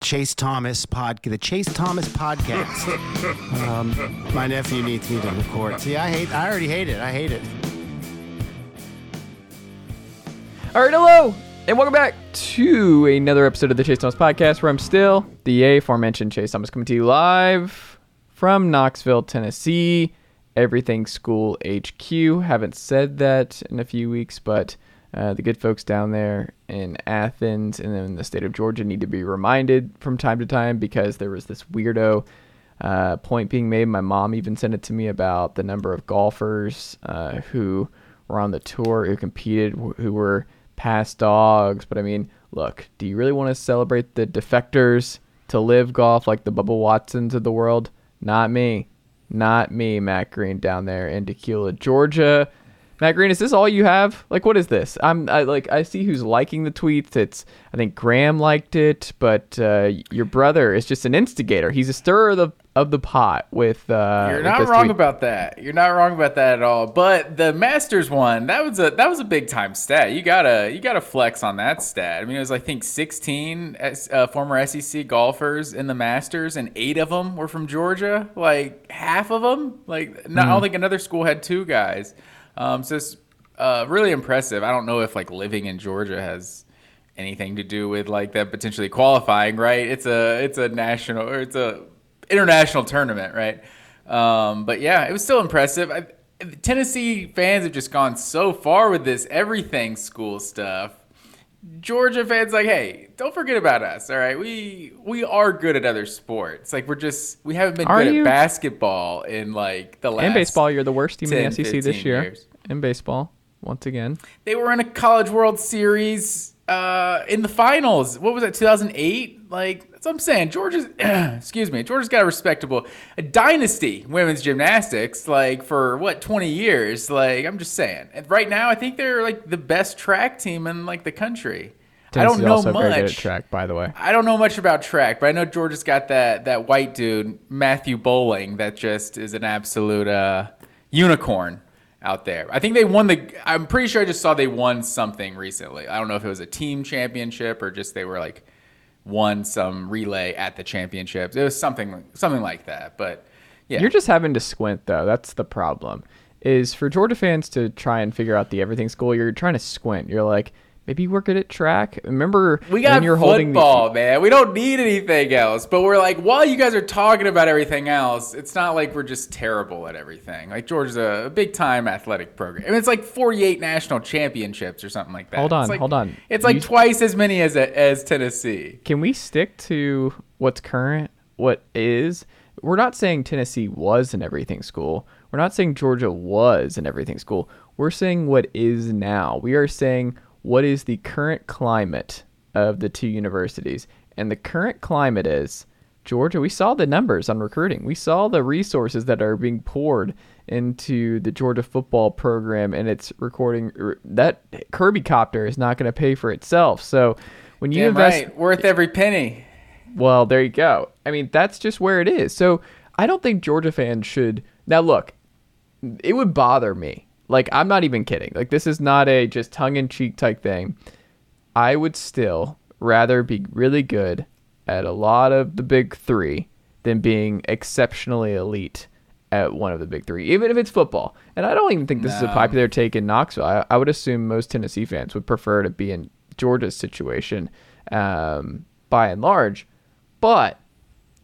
Chase Thomas pod, the Chase Thomas podcast. um, my nephew needs me to record. See, I hate. I already hate it. I hate it. All right, hello, and welcome back to another episode of the Chase Thomas podcast, where I'm still the aforementioned Chase Thomas coming to you live from Knoxville, Tennessee. Everything School HQ. Haven't said that in a few weeks, but uh, the good folks down there in Athens and in the state of Georgia need to be reminded from time to time because there was this weirdo uh, point being made. My mom even sent it to me about the number of golfers uh, who were on the tour who competed who were past dogs. But I mean, look, do you really want to celebrate the defectors to live golf like the Bubba Watsons of the world? Not me. Not me, Matt Green down there in Dacula, Georgia. Matt Green, is this all you have? Like, what is this? I'm I, like, I see who's liking the tweets. It's, I think Graham liked it, but uh, your brother is just an instigator. He's a stirrer of the of the pot with. Uh, You're with not this wrong tweet. about that. You're not wrong about that at all. But the Masters one, that was a that was a big time stat. You gotta you gotta flex on that stat. I mean, it was I think 16 uh, former SEC golfers in the Masters, and eight of them were from Georgia. Like half of them. Like not, I Hmm. don't think another school had two guys. Um, so it's uh, really impressive. I don't know if like living in Georgia has anything to do with like that potentially qualifying, right? It's a it's a national or it's a international tournament, right? Um, but yeah, it was still impressive. I, Tennessee fans have just gone so far with this everything school stuff. Georgia fans like, hey, don't forget about us. All right, we we are good at other sports. Like we're just we haven't been Are good you? at basketball in like the last. And baseball, you're the worst team in the SEC this year. years. In baseball, once again. They were in a College World Series uh, in the finals. What was that? 2008. Like that's what I'm saying. Georgia's excuse me. Georgia's got a respectable a dynasty women's gymnastics. Like for what 20 years. Like I'm just saying. And right now, I think they're like the best track team in like the country. I don't know also very good at much. track, by the way. I don't know much about track, but I know Georgia's got that that white dude Matthew Boling that just is an absolute uh, unicorn out there. I think they won the. I'm pretty sure I just saw they won something recently. I don't know if it was a team championship or just they were like won some relay at the championships. It was something something like that. But yeah, You're just having to squint though. That's the problem. Is for Georgia fans to try and figure out the everything school. You're trying to squint. You're like, maybe we're good at track. Remember We when got you're holding the- football, man. We don't need anything else. But we're like, while you guys are talking about everything else, it's not like we're just terrible at everything. Like Georgia's a, a big time athletic program. I mean, it's like 48 national championships or something like that. Hold on, like- hold on. It's like You- twice as many as as Tennessee. Can we stick to what's current, what is? We're not saying Tennessee was an everything school. We're not saying Georgia was an everything school. We're saying what is now. We are saying what is the current climate of the two universities. And the current climate is Georgia, we saw the numbers on recruiting. We saw the resources that are being poured into the Georgia football program and it's recording that Kirby copter is not going to pay for itself. So when you Damn invest right, worth every penny. well, there you go. I mean, that's just where it is. So I don't think Georgia fans should. Now, look, it would bother me. Like, I'm not even kidding. Like, this is not a just tongue in cheek type thing. I would still rather be really good at a lot of the big three than being exceptionally elite at one of the big three, even if it's football. And I don't even think this is a popular take in Knoxville. I, I would assume most Tennessee fans would prefer to be in Georgia's situation um, by and large. But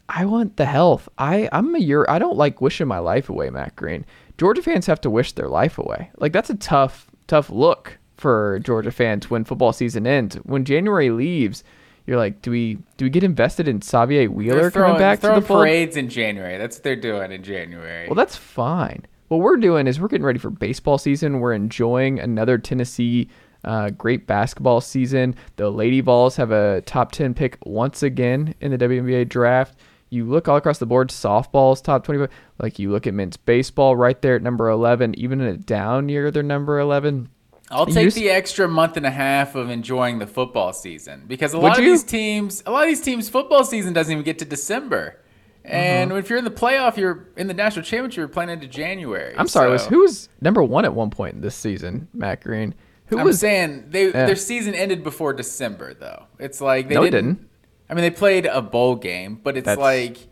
I want the health. I I'm a year. I don't like wishing my life away, Matt Green. Georgia fans have to wish their life away. Like that's a tough tough look for Georgia fans when football season ends. When January leaves, you're like, do we do we get invested in Xavier Wheeler They're throwing, coming back to the fold? parades in January. That's what they're doing in January. Well, that's fine. What we're doing is we're getting ready for baseball season. We're enjoying another Tennessee uh, great basketball season. The Lady Vols have a top 10 pick once again in the WNBA draft. You look all across the board, softball's top 25. Like you look at men's baseball right there at number 11. Even in a down year, they're number 11. I'll take just- the extra month and a half of enjoying the football season because a lot of you? these teams, a lot of these teams, football season doesn't even get to December. And Uh-huh. if you're in the playoff, you're in the national championship, you're playing into January. I'm sorry, was So- who was number one at one point this season? Matt Green. Who I'm was saying they Yeah. their season ended before December though. It's like they No, it didn't, didn't. I mean, they played a bowl game, but it's That's- like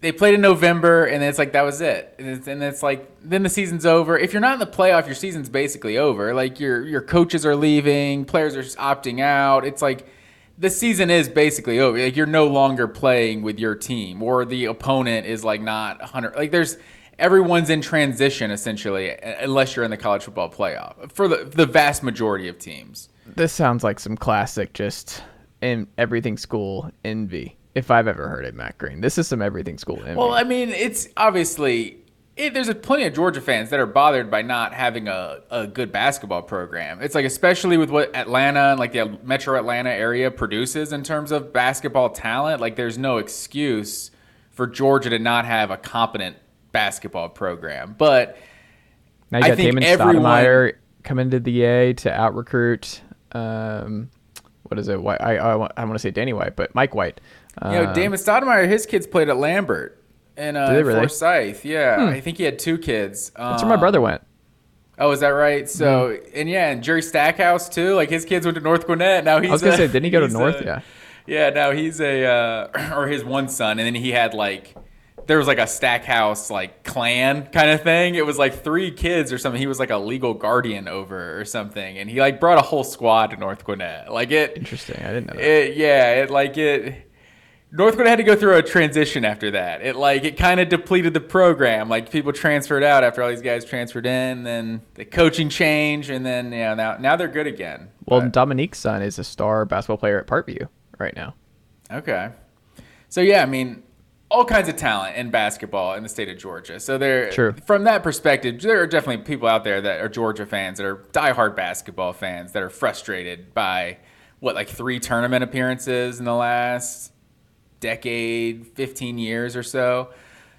they played in November, and it's like that was it. And it's, and it's like then the season's over. If you're not in the playoff, your season's basically over. Like your your coaches are leaving, players are just opting out. It's like the season is basically over. Like you're no longer playing with your team, or the opponent is like not 100. Like there's everyone's in transition essentially, unless you're in the college football playoff for the the vast majority of teams. this sounds like some classic just in everything school envy. If I've ever heard it, Matt Green. This is some everything school envy. Well, I mean, it's obviously it, there's a plenty of Georgia fans that are bothered by not having a, a good basketball program. It's like especially with what Atlanta and like the Metro Atlanta area produces in terms of basketball talent. Like, there's no excuse for Georgia to not have a competent basketball program. But now you I got think Damon everyone- coming to the A to out recruit. Um, what is it? White, I I, want- I want to say Danny White, but Mike White. you know, Um, Damon Stoudamire, his kids played at Lambert and uh, really? Forsyth. Yeah, I think he had two kids. That's where my Um, brother went. Oh, is that right? So, and yeah, and Jerry Stackhouse too. Like his kids went to North Gwinnett. Now he's. I was gonna a- say, didn't he go to North? a- Yeah. Yeah. Now he's a, uh, or his one son, and then he had like, there was like a Stackhouse like clan kind of thing. It was like three kids or something. He was like a legal guardian over or something, and he like brought a whole squad to North Gwinnett. Like it. Interesting. I didn't know that. It, yeah, it like it. North Gwinnett had to go through a transition after that. It like it kind of depleted the program. Like people transferred out after all these guys transferred in, then the coaching change, and then yeah, now now they're good again. well, But- Dominique's son is a star basketball player at Parkview right now. okay, so yeah, I mean, all kinds of talent in basketball in the state of Georgia. So there, True. from that perspective, there are definitely people out there that are Georgia fans that are diehard basketball fans that are frustrated by what like three tournament appearances in the last decade, 15 years or so.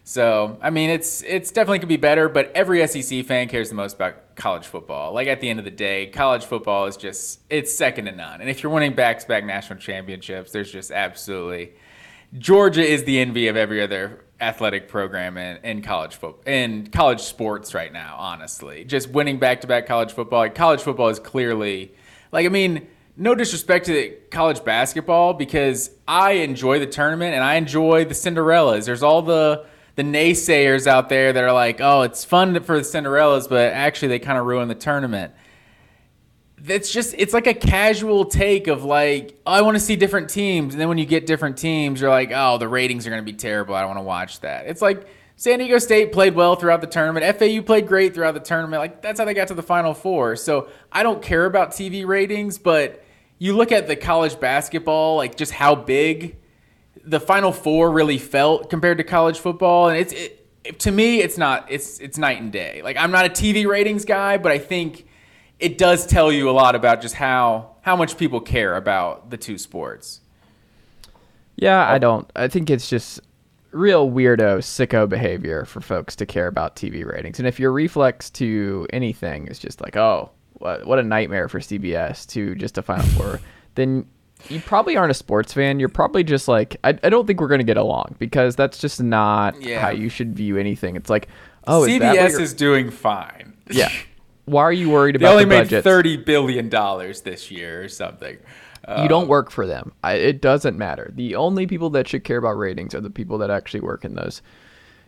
So, I mean, it's it's definitely could be better, but every SEC fan cares the most about college football. Like at the end of the day, college football is just it's second to none. And if you're winning back-to-back national championships, there's just absolutely Georgia is the envy of every other athletic program in, in college football in college sports right now, honestly. Just winning back-to-back college football. Like college football is clearly like I mean, no disrespect to college basketball because I enjoy the tournament and I enjoy the Cinderellas. There's all the the naysayers out there that are like, "Oh, it's fun for the Cinderellas, but actually they kind of ruin the tournament." It's just it's like a casual take of like, oh, I want to see different teams, and then when you get different teams, you're like, "Oh, the ratings are going to be terrible. I don't want to watch that." It's like San Diego State played well throughout the tournament. FAU played great throughout the tournament. Like that's how they got to the Final Four. So I don't care about TV ratings, but you look at the college basketball, like just how big the Final Four really felt compared to college football, and it's it, to me, it's not it's it's night and day. Like I'm not a TV ratings guy, but I think it does tell you a lot about just how how much people care about the two sports. Yeah, I don't. I think it's just real weirdo, sicko behavior for folks to care about TV ratings. And if your reflex to anything is just like, oh, what, what a nightmare for CBS to just a Final Four, then you probably aren't a sports fan. You're probably just like, I, I don't think we're going to get along because that's just not Yeah. how you should view anything. It's like, oh, is CBS you're- is doing fine. yeah. Why are you worried about? The budget? They only the made budgets? thirty billion dollars this year or something. you don't work for them. I, it doesn't matter. The only people that should care about ratings are the people that actually work in those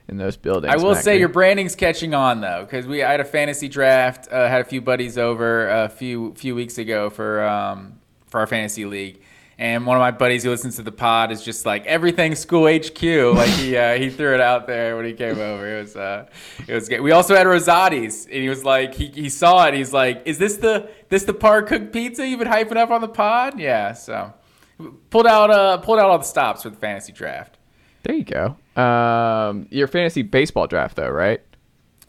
in those buildings. I will say your branding's catching on though, because we I had a fantasy draft, uh, had a few buddies over a few few weeks ago for um, for our fantasy league, And one of my buddies who listens to the pod is just like everything school HQ. Like he uh, he threw it out there when he came over. It was uh, it was good. We also had Rosati's, and he was like he, he saw it. He's like, is this the this the par cooked pizza you've been hyping up on the pod? Yeah. So pulled out uh pulled out all the stops for the fantasy draft. There you go. Um, your fantasy baseball draft though, right?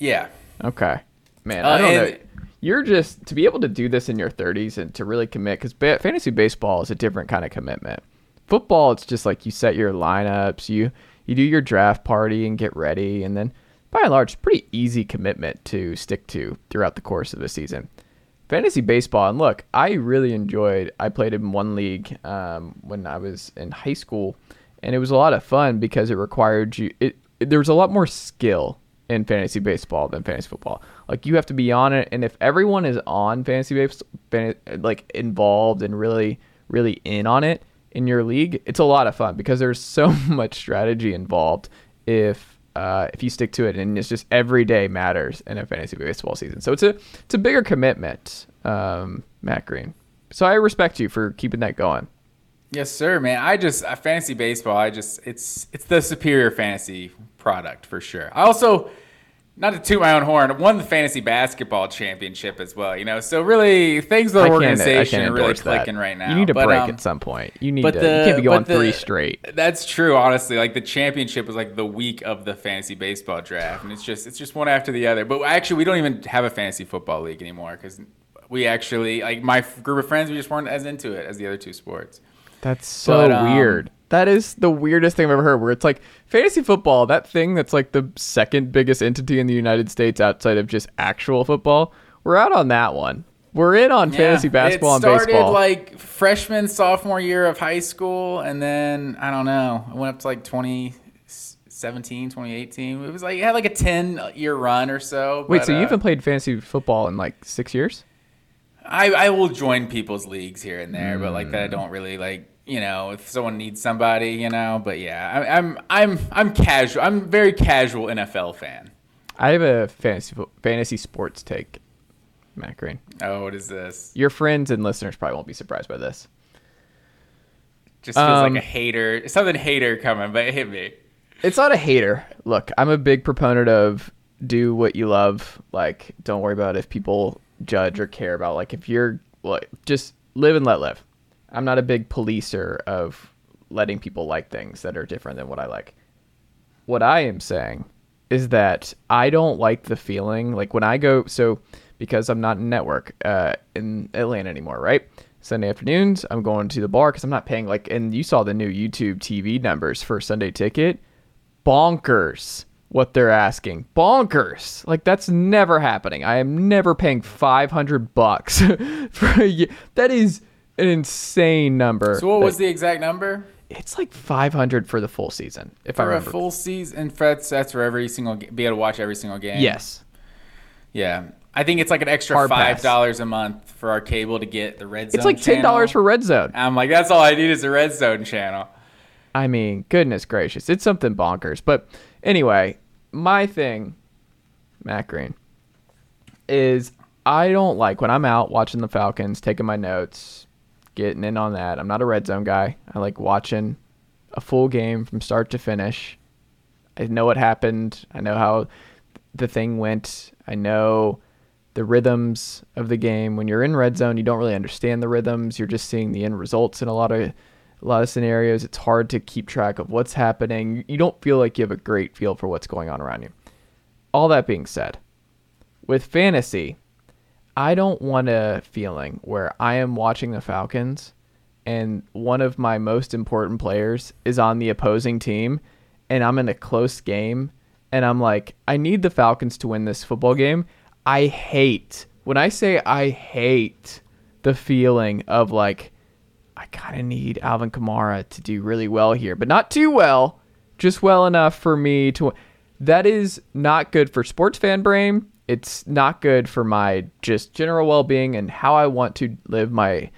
Yeah. Okay. Man, Uh, I don't know. You're just to be able to do this in your 30s and to really commit because ba- fantasy baseball is a different kind of commitment. Football, it's just like you set your lineups, you you do your draft party and get ready, and then by and large, pretty easy commitment to stick to throughout the course of the season. Fantasy baseball, and look, I really enjoyed. I played in one league um, when I was in high school, and it was a lot of fun because it required you. It, it there was a lot more skill in fantasy baseball than fantasy football. Like you have to be on it, and if everyone is on fantasy baseball, like involved and really, really in on it in your league, it's a lot of fun because there's so much strategy involved. If uh, if you stick to it, and it's just every day matters in a fantasy baseball season. So it's a it's a bigger commitment, um, Matt Green. So I respect you for keeping that going. Yes, sir, man. I just uh, fantasy baseball. I just it's it's the superior fantasy product for sure. I also, not to toot my own horn, won the fantasy basketball championship as well. You know, so really things with the I can't- I organization are really endorse that. clicking right now. You need to But, break um, at some point. You need to. the, you can't be going the- three straight. That's true, honestly. Like the championship was like the week of the fantasy baseball draft, and it's just it's just one after the other. But actually, we don't even have a fantasy football league anymore because we actually like my group of friends. We just weren't as into it as the other two sports. That's so But, um, weird. That is the weirdest thing I've ever heard. Where it's like fantasy football, that thing that's like the second biggest entity in the United States outside of just actual football. We're out on that one. We're in on fantasy Yeah, basketball it and started baseball. like freshman, sophomore year of high school, and then I don't know. I went up to like 2017, 2018. It was like it had like a 10 year run or so. Wait, but, so you uh, haven't played fantasy football in like six years? I, I will join people's leagues here and there, but like that Hmm. I don't really like. You know, if someone needs somebody, you know. But yeah, I, I'm I'm I'm casual. I'm a very casual NFL fan. I have a fantasy fantasy sports take, Matt Green. Oh, what is this? Your friends and listeners probably won't be surprised by this. Just feels Um, like a hater, something hater coming, but it hit me. It's not a hater. Look, I'm a big proponent of do what you love. Like, don't worry about if people judge or care about. Like, if you're like, just live and let live. I'm not a big policer of letting people like things that are different than what I like. What I am saying is that I don't like the feeling like when I go so because I'm not in network uh, in Atlanta anymore, right? Sunday afternoons, I'm going to the bar because I'm not paying like, and you saw the new YouTube TV numbers for Sunday Ticket, bonkers what they're asking, bonkers. Like that's never happening. I am never paying 500 bucks for a year. That is an insane number. So what was the exact number? It's like 500 for the full season, if I For a remember. full season, and that's that's for every single be able to watch every single game. yes. Yeah, I think it's like an extra Hard five pass. dollars a month for our cable to get the red zone. It's like ten dollars for Red Zone. I'm like, that's all I need is a red zone channel. I mean, goodness gracious, it's something bonkers. But anyway, my thing, Matt Green, is I don't like when I'm out watching the Falcons, taking my notes, getting in on that. I'm not a red zone guy. I like watching a full game from start to finish. I know what happened. I know how the thing went. I know the rhythms of the game. When you're in red zone, you don't really understand the rhythms. You're just seeing the end results in a lot of a lot of scenarios. It's hard to keep track of what's happening. You don't feel like you have a great feel for what's going on around you. All that being said, with fantasy, I don't want a feeling where I am watching the Falcons and one of my most important players is on the opposing team and I'm in a close game and I'm like, I need the Falcons to win this football game. I hate, when I say I hate the feeling of like, I kind of need Alvin Kamara to do really well here, but not too well, just well enough for me to. That is not good for sports fan brain. It's not good for my just general well being and how I want to live my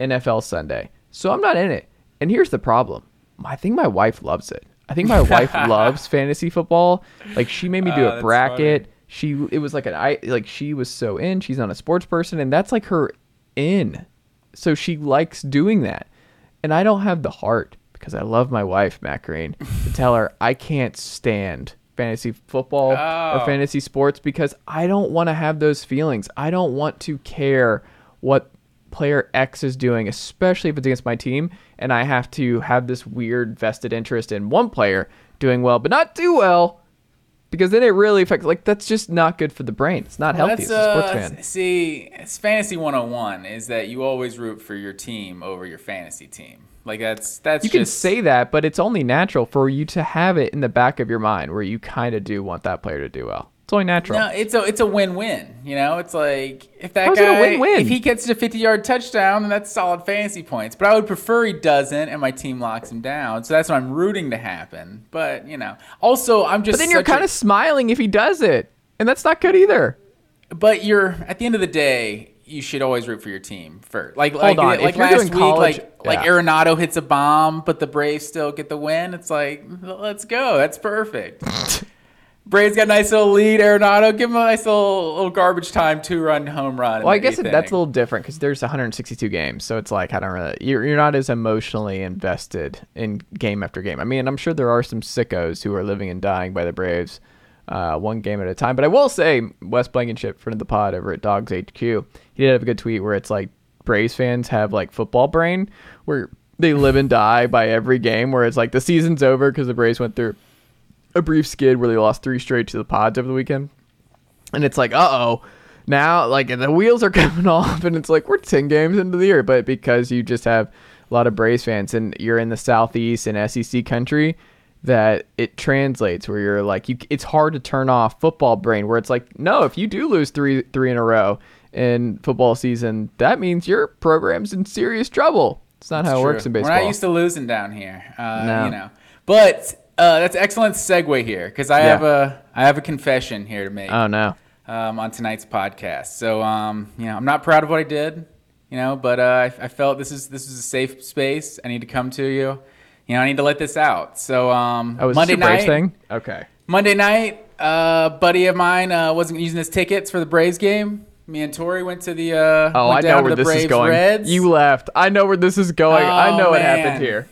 NFL Sunday. So I'm not in it. And here's the problem I think my wife loves it. I think my wife loves fantasy football. Like she made me do Oh, a bracket. She it was like an I like she was so in. She's not a sports person, and that's like her in so she likes doing that And I don't have the heart because I love my wife, Matt Green, to tell her I can't stand fantasy football Oh. or fantasy sports because I don't want to have those feelings. I don't want to care what player X is doing, especially if it's against my team, and I have to have this weird vested interest in one player doing well, but not too well. Because then it really affects. Like that's just not good for the brain. It's not Well, healthy as a sports uh, fan. See, it's fantasy 101 is that you always root for your team over your fantasy team. Like that's that's You can say that, but it's only natural for you to have it in the back of your mind where you kind of do want that player to do well. It's only natural. No, it's a it's a win-win. You know, it's like if that How's a guy win-win? if he gets a 50-yard touchdown, then that's solid fantasy points. But I would prefer he doesn't, and my team locks him down. So that's what I'm rooting to happen. But you know, also I'm just but then you're kind of smiling if he does it, and that's not good either. But you're at the end of the day, you should always root for your team first. Like like on, like last week, college- like like. Arenado hits a bomb, but the Braves still get the win. It's like let's go. That's perfect. Braves got a nice little lead. Arenado, give him a nice little, little garbage time two run home run. Well, I guess it, that's a little different because there's 162 games, so it's like I don't really you're, you're not as emotionally invested in game after game. I mean, I'm sure there are some sickos who are living and dying by the Braves, uh, one game at a time. But I will say, Wes Blankenship, friend of the pod over at Dogs HQ, he did have a good tweet where it's like Braves fans have like football brain, where they live and die by every game. Where it's like the season's over because the Braves went through a brief skid where they lost three straight to the Pods over the weekend and it's like, uh oh, now like the wheels are coming off, and it's like we're ten games into the year, but because you just have a lot of Braves fans and you're in the Southeast and SEC country, that it translates where you're like, you, it's hard to turn off football brain. Where it's like, no, if you do lose three three in a row in football season, that means your program's in serious trouble. It's not how it True. works in baseball. We're not used to losing down here. Uh, No. You know, but uh, that's excellent segue here because I Yeah. have a I have a confession here to make. oh no. um, on tonight's podcast. So, um, you know, I'm not proud of what I did, you know, but uh, I, I felt this is this is a safe space. I need to come to you. You know, I need to let this out. So, um, Oh, Monday this a Braves night, thing? Okay. Monday night, uh, buddy of mine uh, wasn't using his tickets for the Braves game. Me and Tori went to the. Uh, Oh, I know where this is going. Reds. You left. I know where this is going. I Oh, know what happened here.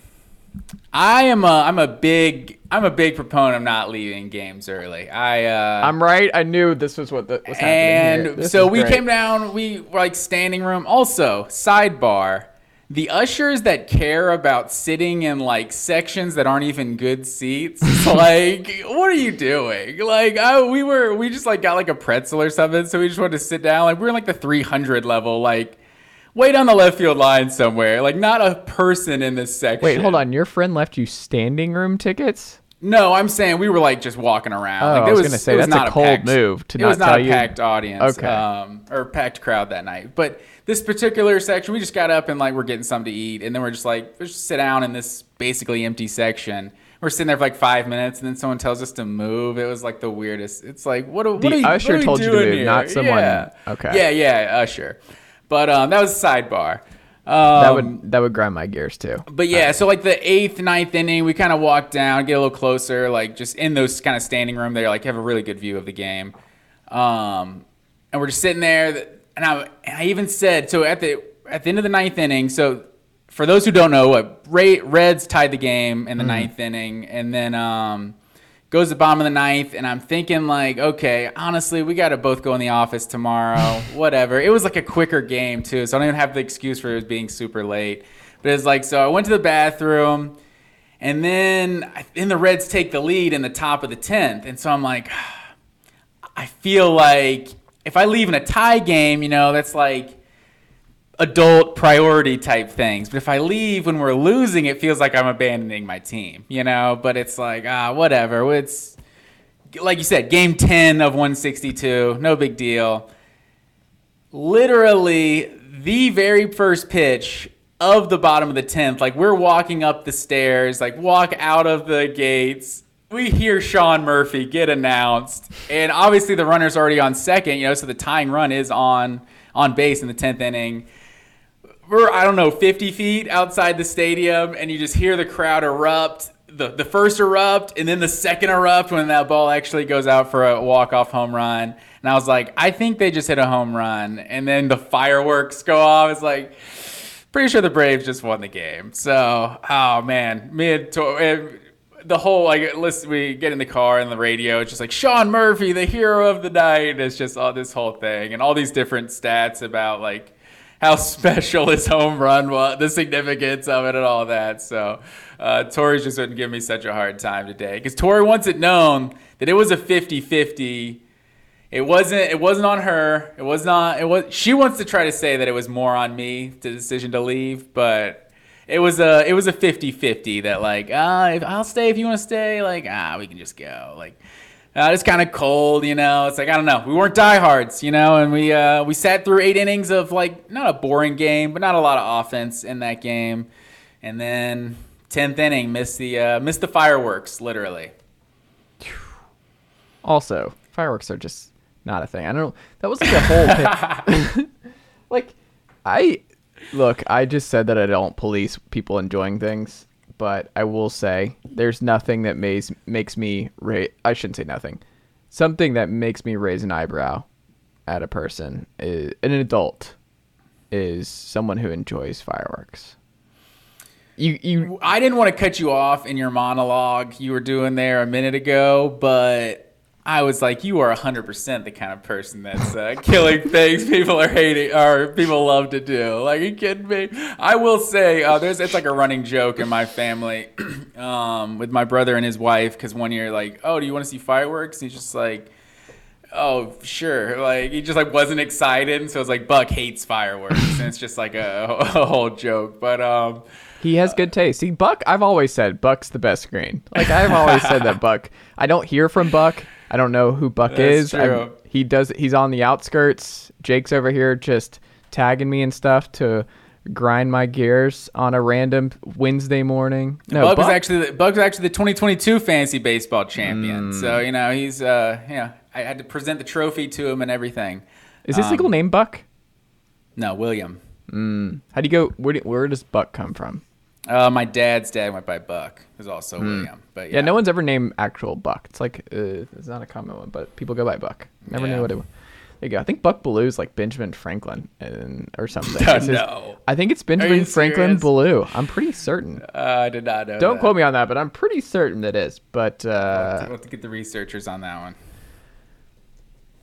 I am a I'm a big I'm a big proponent of not leaving games early. I uh, I'm right. I knew this was what the, was happening and. So we great. came down we were like standing room also sidebar the ushers that care about sitting in like sections that aren't even good seats like what are you doing like I, we were we just like got like a pretzel or something so we just wanted to sit down like we're in like the 300 level like way down the left field line somewhere like not a person in this section Wait, hold on. Your friend left you standing room tickets? no, I'm saying we were like just walking around. Oh, like, I was was gonna say, it was that's a cold packed, move to it was not not tell a you- packed audience, Okay. um, or packed crowd that night. But this particular section, we just got up and like we're getting something to eat, and then we're just like let's just sit down in this basically empty section. We're sitting there for like five minutes, and then someone tells us to move. It was like the weirdest. It's like what? What The are you, usher what told you to move, here? not someone- Yeah. okay. Yeah, yeah, usher. But um, that was a sidebar. Um, That would that would grind my gears too. but yeah, so like the eighth, ninth inning, we kind of walk down, get a little closer, like just in those kind of standing room there, like have a really good view of the game. Um, and we're just sitting there, and I, and I even said so at the at the end of the ninth inning. So for those who don't know, what Ray, Reds tied the game in the ninth inning, and then um, goes to the bottom of the ninth, and I'm thinking like, okay, honestly, we got to both go in the office tomorrow. Whatever. It was like a quicker game too, so I don't even have the excuse for it being super late. But it's like, so I went to the bathroom, and then then the Reds take the lead in the top of the tenth, and so I'm like, I feel like if I leave in a tie game, you know, that's like adult priority type things. But if I leave when we're losing, it feels like I'm abandoning my team, you know? But it's like, ah, whatever. It's like you said, game 10 of 162, no big deal. Literally, the very first pitch of the bottom of the 10th, like we're walking up the stairs, like walk out of the gates. We hear Sean Murphy get announced, and obviously the runner's already on second, you know, so the tying run is on on base in the 10th inning we're I don't know 50 feet outside the stadium, and you just hear the crowd erupt. The the first erupt, and then the second erupt when that ball actually goes out for a walk off home run. And I was like, I think they just hit a home run, and then the fireworks go off. It's like. pretty sure the Braves just won the game. So, oh man, Tor- and eh, the whole like listen, we get in the car and the radio. It's just like Sean Murphy, the hero of the night. It's just all this whole thing and all these different stats about like how special his home run was, the significance of it, and all that. So, uh, Tori just wouldn't give me such a hard time today because Tori wants it known that it was a 50-50 it wasn't it wasn't on her it was not it was she wants to try to say that it was more on me the decision to leave but it was a it was a 50-50 that like ah if i'll stay if you want to stay like ah we can just go like uh, it's kind of cold you know it's like i don't know we weren't diehards you know and we uh we sat through eight innings of like not a boring game but not a lot of offense in that game and then 10th inning missed the uh missed the fireworks literally Also, fireworks are just not a thing. I don't know. That was like a whole thing. like, I look. I just said that I don't police people enjoying things, but I will say there's nothing that makes makes me. Ra- I shouldn't say nothing. Something that makes me raise an eyebrow at a person, is, an adult, is someone who enjoys fireworks. You you I didn't want to cut you off in your monologue you were doing there a minute ago, but I was like, you are 100% the kind of person that's uh, killing things people are hating or people love to do. Like, you kidding me? I will say, uh, there's it's like a running joke in my family um, with my brother and his wife because one year, like, oh, do you want to see fireworks? he's just like, oh sure like he just like wasn't excited so it's like buck hates fireworks and it's just like a, a whole joke but um He has good taste. See, Buck, I've always said Buck's the best green Like I've always said that Buck. I don't hear from Buck. I don't know who Buck That's is. He does. He's on the outskirts. Jake's over here just tagging me and stuff to grind my gears on a random Wednesday morning. No, Buck was Buck- actually the, Buck was actually the 2022 fantasy baseball champion. Mm. So you know he's uh yeah I had to present the trophy to him and everything. is his um, legal name Buck? No, William. Mm. How do you go? Where, do, where does Buck come from? Uh, my dad's dad went by Buck. Who's also William. But yeah. Yeah, no one's ever named actual Buck. It's like uh, it's not a common one, but people go by Buck. Never Yeah. knew what it was. There you go. I think Buck Baloo is like Benjamin Franklin and, or something. Oh, no. I think it's Benjamin Franklin? Baloo. I'm pretty certain. Uh, I did not know. Don't that. quote me on that, but I'm pretty certain that is. But We'll have, to, uh, we'll have to get the researchers on that one.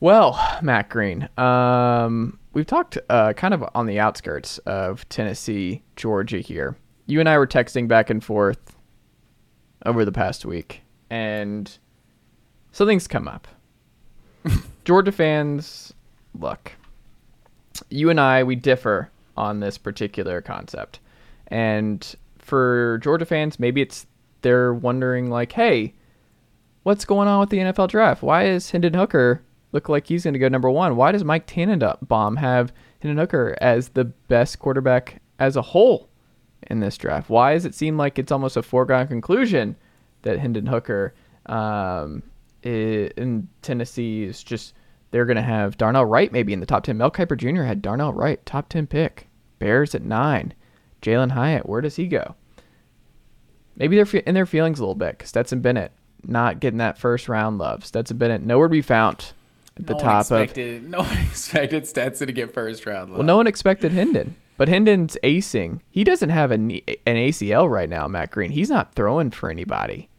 well, Matt Green, um, we've talked uh, kind of on the outskirts of Tennessee, Georgia. Here, you and I were texting back and forth over the past week, and something's come up. Georgia fans, look, you and I, we differ on this particular concept. And for Georgia fans, maybe it's they're wondering, like, hey, what's going on with the NFL draft? Why is Hendon Hooker look like he's going to go number one? Why does Mike Tannenbaum have Hendon Hooker as the best quarterback as a whole in this draft? Why does it seem like it's almost a foregone conclusion that Hendon Hooker um, in Tennessee is just they're going to have Darnell Wright maybe in the top 10. Mel Kiper Jr. had Darnell Wright, top 10 pick. Bears at nine. Jalin Hyatt, where does he go? Maybe they're in their feelings a little bit. Stetson Bennett not getting that first round love. Stetson Bennett nowhere to be found at the no top one of. expected, No one expected Stetson to get first round. Love. Well, no one expected Hendon, but Hendon's acing. He doesn't have a knee, an ACL right now, Matt Green. He's not throwing for anybody.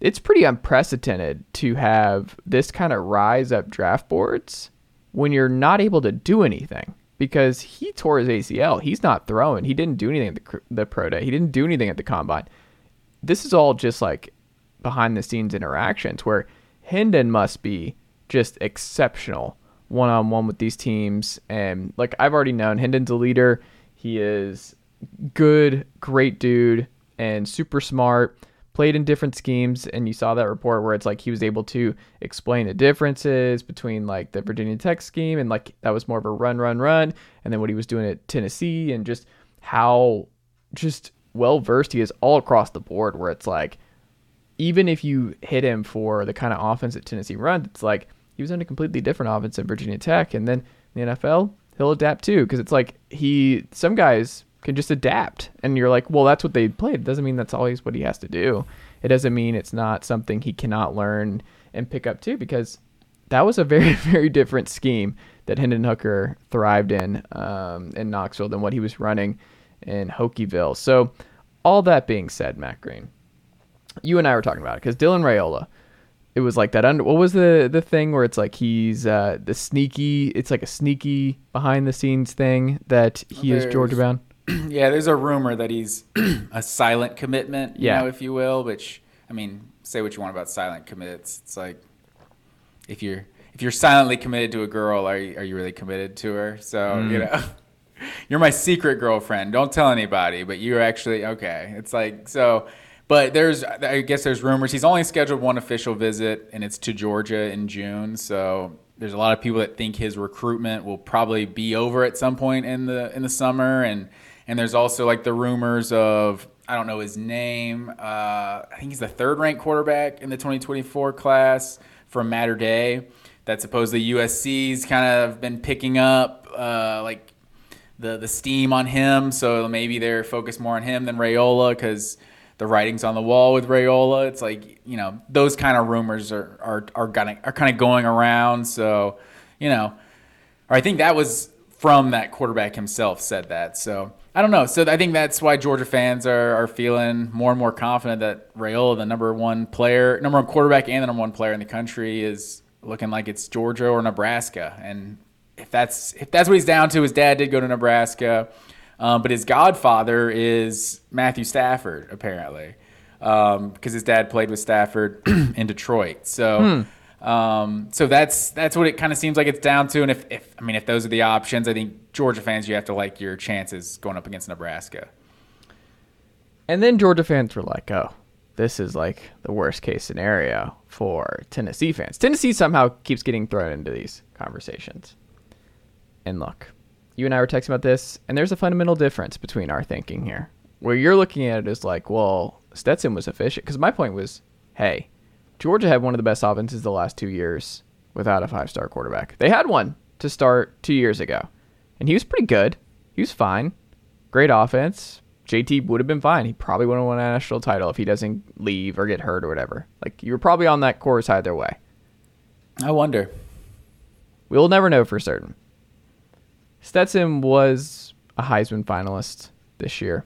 It's pretty unprecedented to have this kind of rise up draft boards when you're not able to do anything because he tore his ACL. He's not throwing. He didn't do anything at the, the pro day. He didn't do anything at the combine. This is all just like behind the scenes interactions where Hendon must be just exceptional one on one with these teams. And like I've already known, Hendon's a leader. He is good, great dude, and super smart. Played in different schemes, and you saw that report where it's like he was able to explain the differences between like the Virginia Tech scheme and like that was more of a run, run, run, and then what he was doing at Tennessee, and just how just well versed he is all across the board. Where it's like even if you hit him for the kind of offense that Tennessee runs, it's like he was in a completely different offense at Virginia Tech, and then the NFL he'll adapt too because it's like he some guys can just adapt, and you're like, well, that's what they played. It doesn't mean that's always what he has to do. It doesn't mean it's not something he cannot learn and pick up too because that was a very very different scheme that Hendon Hooker thrived in um, in Knoxville than what he was running in Hokieville. So, all that being said, Matt Green, you and I were talking about it because Dylan Raiola, it was like that. Under what was the the thing where it's like he's uh, the sneaky? It's like a sneaky behind the scenes thing that he is There's- Georgia bound. yeah, there's a rumor that he's a silent commitment, you Yeah. know, if you will. Which I mean, say what you want about silent commits. It's like if you're if you're silently committed to a girl, are you, are you really committed to her? So you know, you're my secret girlfriend. Don't tell anybody, but you're actually okay. It's like so. But there's, I guess there's rumors. He's only scheduled one official visit, and it's to Georgia in June. So there's a lot of people that think his recruitment will probably be over at some point in the in the summer, and and there's also like the rumors of I don't know his name. Uh, I think he's the third ranked quarterback in the 2024 class from Mater Dei. That supposedly USC's kind of been picking up, uh, like the the steam on him. So maybe they're focused more on him than Raiola because the writing's on the wall with Raiola. It's like you know those kind of rumors are are are kind of are kind of going around. So you know, I think that was from that quarterback himself said that. So I don't know. So I think that's why Georgia fans are, are feeling more and more confident that Raiola, the number one player, number one quarterback, and the number one player in the country, is looking like it's Georgia or Nebraska. And if that's if that's what he's down to, his dad did go to Nebraska, um, but his godfather is Matthew Stafford apparently, because his dad played with Stafford in Detroit. So. Um, so that's that's what it kind of seems like it's down to. And if, if I mean if those are the options, I think Georgia fans you have to like your chances going up against Nebraska. And then Georgia fans were like, "Oh, this is like the worst case scenario for Tennessee fans." Tennessee somehow keeps getting thrown into these conversations. And look, you and I were texting about this, and there's a fundamental difference between our thinking here. Where you're looking at it as like, well, Stetson was efficient. Because my point was, hey, Georgia had one of the best offenses the last two years without a five star quarterback. They had one to start two years ago, and he was pretty good. He was fine. Great offense. JT would have been fine. He probably would have won a national title if he doesn't leave or get hurt or whatever. Like, you were probably on that course either way. I wonder. We'll never know for certain. Stetson was a Heisman finalist this year.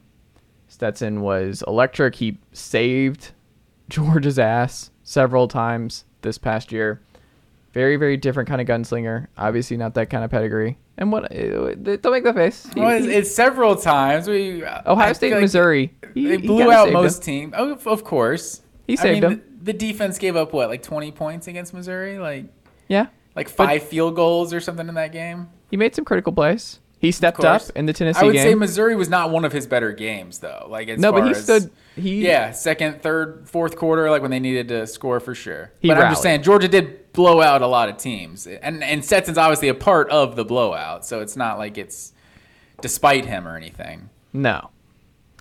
Stetson was electric. He saved Georgia's ass several times this past year. Very, very different kind of gunslinger. Obviously, not that kind of pedigree. And what? uh, Don't make the face. He- Well, it's, it's several times. We Ohio I State, like Missouri. he- They he blew out most teams. Oh, of- course. He I saved mean, them. The, the defense gave up what, like twenty points against Missouri, like Yeah, like five field goals or something in that game. He made some critical plays. He stepped up in the Tennessee game. I would game. say Missouri was not one of his better games, though. Like No, but he as- stood- he- yeah, second, third, fourth quarter, like when they needed to score for sure. He but I'm just saying, Georgia did blow out a lot of teams, and and Stetson's obviously a part of the blowout, so it's not like it's despite him or anything. No.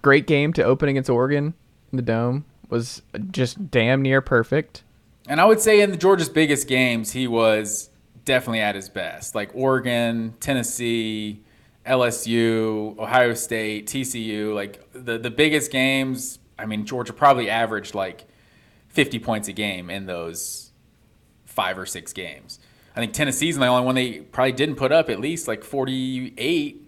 Great game to open against Oregon in the dome was just damn near perfect. And I would say in the Georgia's biggest games, he was definitely at his best. Like Oregon, Tennessee, LSU, Ohio State, TCU, like the, the biggest games, I mean, Georgia probably averaged like 50 points a game in those five or six games. I think Tennessee's the only one they probably didn't put up at least like 48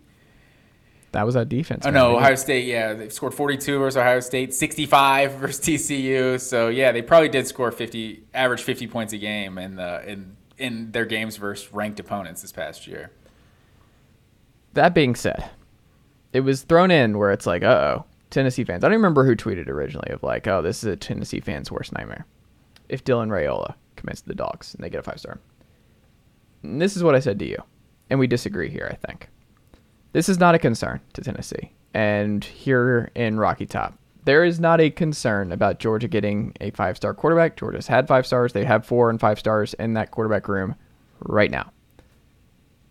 That was that defense. Oh man. no, Ohio State. Yeah, they scored 42 versus Ohio State, 65 versus TCU. So yeah, they probably did score 50, average 50 points a game in the in in their games versus ranked opponents this past year. That being said, it was thrown in where it's like, uh oh, Tennessee fans. I don't remember who tweeted originally of like, oh, this is a Tennessee fan's worst nightmare. If Dylan Raiola commits to the Dawgs and they get a five star. This is what I said to you, and we disagree here. I think this is not a concern to Tennessee, and here in Rocky Top, there is not a concern about Georgia getting a five star quarterback. Georgia's had five stars. They have four and five stars in that quarterback room right now.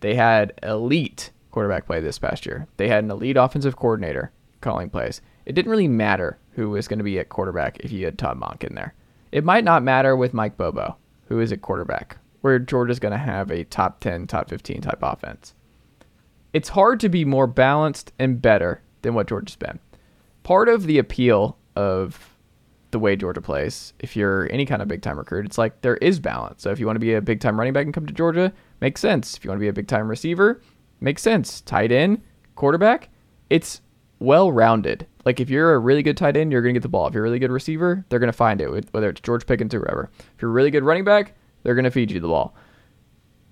They had elite quarterback play this past year. They had an elite offensive coordinator calling plays. It didn't really matter who was going to be at quarterback if you had Todd Monken there. It might not matter with Mike Bobo, who is at quarterback, where Georgia's going to have a top 10, top 15 type offense. It's hard to be more balanced and better than what Georgia's been. Part of the appeal of the way Georgia plays, if you're any kind of big time recruit, it's like there is balance. So if you want to be a big time running back and come to Georgia, makes sense. If you want to be a big time receiver, makes sense. Tight end, quarterback, it's well rounded. Like if you're a really good tight end, you're to get the ball. If you're a really good receiver, they're to find it, whether it's George Pickens or whoever. If you're a really good running back, they're to feed you the ball.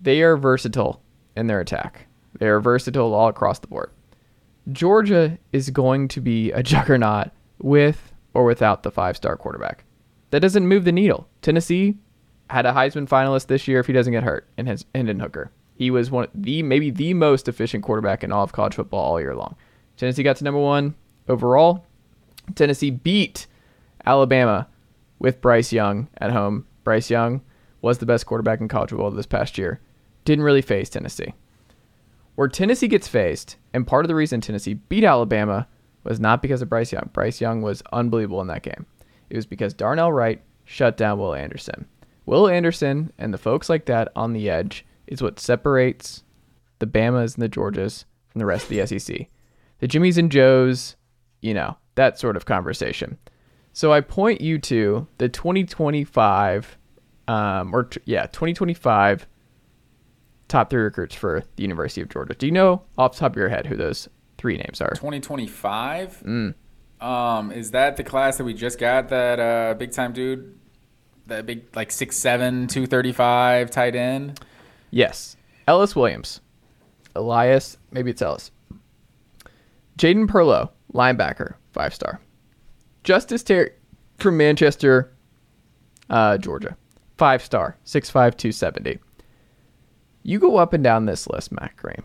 They are versatile in their attack. They are versatile all across the board. Georgia is going to be a juggernaut with or without the five star quarterback. That doesn't move the needle. Tennessee had a Heisman finalist this year if he doesn't get hurt in his Hendon Hooker. He was one of the maybe the most efficient quarterback in all of college football all year long. Tennessee got to number one overall. Tennessee beat Alabama with Bryce Young at home. Bryce Young was the best quarterback in college football this past year. Didn't really face Tennessee. Where Tennessee gets faced, and part of the reason Tennessee beat Alabama was not because of Bryce Young. Bryce Young was unbelievable in that game. It was because Darnell Wright shut down Will Anderson. Will Anderson and the folks like that on the edge is what separates the Bamas and the Georgias from the rest of the SEC. The Jimmies and Joes, you know, that sort of conversation. So I point you to the 2025, um, or t- yeah, 2025 top three recruits for the University of Georgia. Do you know off the top of your head who those three names are? 2025. Mm. Um, is that the class that we just got? That uh, big time dude, that big like six seven, two thirty five tight end. Yes, Ellis Williams, Elias. Maybe it's Ellis. Jaden Perlow, linebacker, five star. Justice Terry from Manchester, uh, Georgia, five star, 6'5", 270. You go up and down this list, Matt Green.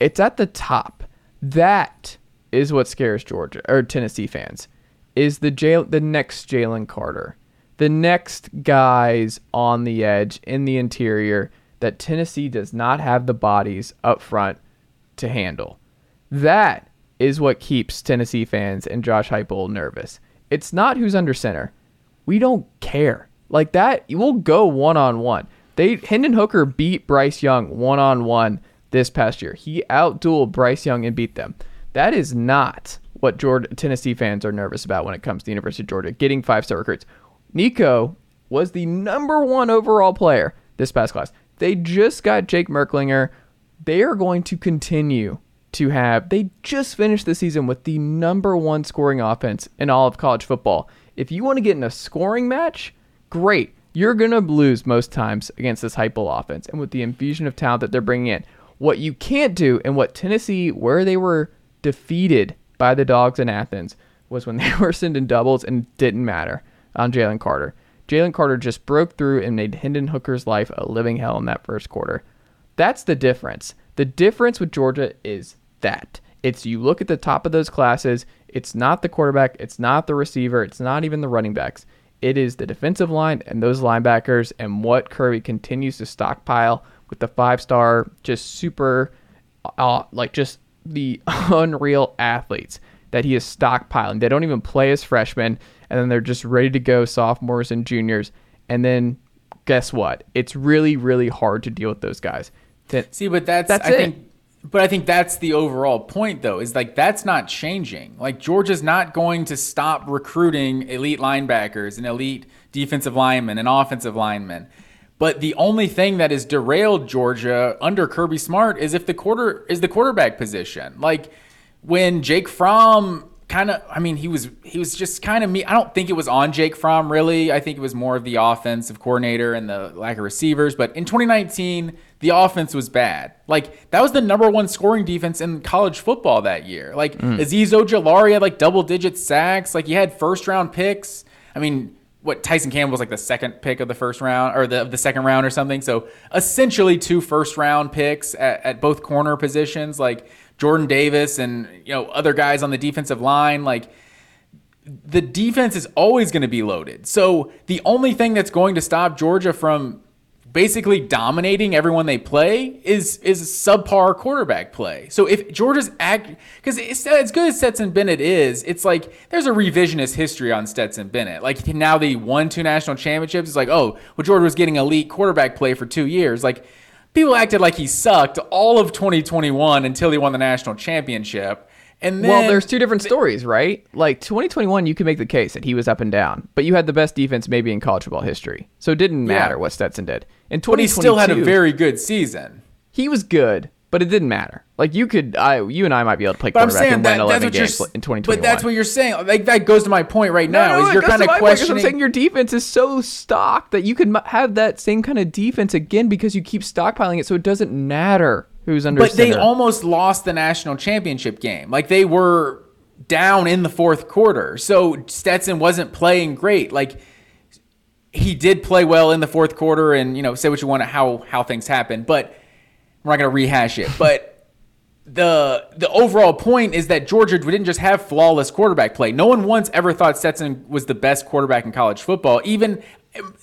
It's at the top. That is what scares Georgia or Tennessee fans. Is the jail the next Jalen Carter, the next guys on the edge in the interior that Tennessee does not have the bodies up front to handle. That is what keeps Tennessee fans and Josh Heupel nervous. It's not who's under center. We don't care. Like that, we'll go one on one. They Hendon Hooker beat Bryce Young one on one this past year. He outdueled Bryce Young and beat them. That is not what Georgia, Tennessee fans are nervous about when it comes to the University of Georgia getting five star recruits. Nico was the number one overall player this past class. They just got Jake Merklinger. They are going to continue to have. They just finished the season with the number one scoring offense in all of college football. If you want to get in a scoring match, great you're going to lose most times against this Heupel offense and with the infusion of talent that they're bringing in. What you can't do, and what Tennessee, where they were defeated by the Dawgs in Athens, was when they were sending doubles and didn't matter on Jalen Carter. Jalen Carter just broke through and made Hendon Hooker's life a living hell in that first quarter. That's the difference. The difference with Georgia is that. It's you look at the top of those classes, it's not the quarterback, it's not the receiver, it's not even the running backs. It is the defensive line and those linebackers and what Kirby continues to stockpile with the five star, just super, uh, like just the unreal athletes that he is stockpiling. They don't even play as freshmen, and then they're just ready to go sophomores and juniors. And then guess what? It's really, really hard to deal with those guys. See, but that's, that's I it. think but I think that's the overall point, though, is like that's not changing. Like Georgia's not going to stop recruiting elite linebackers and elite defensive linemen and offensive linemen. But the only thing that has derailed Georgia under Kirby Smart is if the quarter is the quarterback position. Like when Jake Fromm kind of I mean he was he was just kind of me I don't think it was on Jake Fromm really. I think it was more of the offensive coordinator and the lack of receivers, but in 2019 the offense was bad. Like that was the number one scoring defense in college football that year. Like mm. Azeez Ojulari had like double digit sacks. Like he had first round picks. I mean, what Tyson Campbell was like the second pick of the first round or the the second round or something. So essentially two first round picks at, at both corner positions. Like Jordan Davis and you know other guys on the defensive line. Like the defense is always going to be loaded. So the only thing that's going to stop Georgia from basically dominating everyone they play is is subpar quarterback play. So if Georgia's act because as good as Stetson Bennett is, it's like there's a revisionist history on Stetson Bennett. Like now they won two national championships. It's like oh well Georgia was getting elite quarterback play for two years. Like people acted like he sucked all of 2021 until he won the national championship. And then, well, there's two different stories, right? Like 2021, you can make the case that he was up and down, but you had the best defense maybe in college football history, so it didn't matter yeah. what Stetson did. In 2022, but he still had a very good season. He was good, but it didn't matter. Like you could, I, you and I might be able to play But I'm quarterback saying and that, win that's 11 what games in 2021. But that's what you're saying. Like that goes to my point right now. No, no, is you're kind of 'cause I'm questioning. saying your defense is so stocked that you can m- have that same kind of defense again because you keep stockpiling it, so it doesn't matter who's under. but they almost lost the national championship game. Like they were down in the fourth quarter. So Stetson wasn't playing great. Like he did play well in the fourth quarter and you know say what you want to how how things happen, but we're not going to rehash it. But the the overall point is that Georgia didn't just have flawless quarterback play. No one once ever thought Stetson was the best quarterback in college football. Even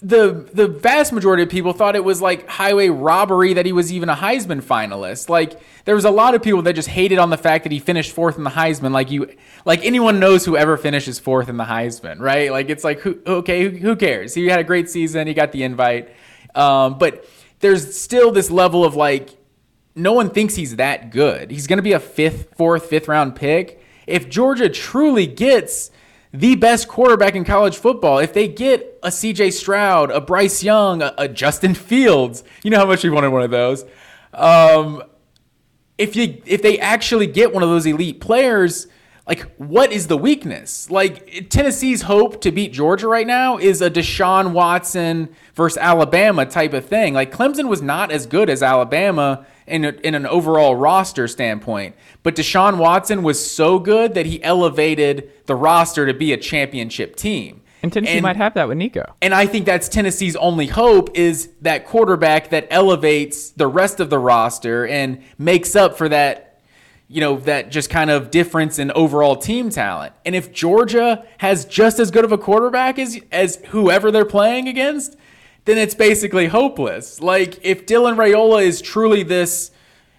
the the vast majority of people thought it was like highway robbery that he was even a Heisman finalist. Like there was a lot of people that just hated on the fact that he finished fourth in the Heisman. Like you, like anyone knows whoever finishes fourth in the Heisman, right? Like it's like who, okay, who, who cares? He had a great season. He got the invite, um, but there's still this level of like no one thinks he's that good. He's going to be a fifth, fourth, fifth round pick. If Georgia truly gets the best quarterback in college football, if they get a CJ Stroud, a Bryce Young, a, a Justin Fields, you know how much we wanted one of those. Um, if you if they actually get one of those elite players, like what is the weakness? Like Tennessee's hope to beat Georgia right now is a Deshaun Watson versus Alabama type of thing. Like Clemson was not as good as Alabama in a, in an overall roster standpoint, but Deshaun Watson was so good that he elevated the roster to be a championship team. and Tennessee might have that with Nico. And I think that's Tennessee's only hope is that quarterback that elevates the rest of the roster and makes up for that, you know, that just kind of difference in overall team talent. And if Georgia has just as good of a quarterback as as whoever they're playing against, then it's basically hopeless. Like if Dylan Raiola is truly this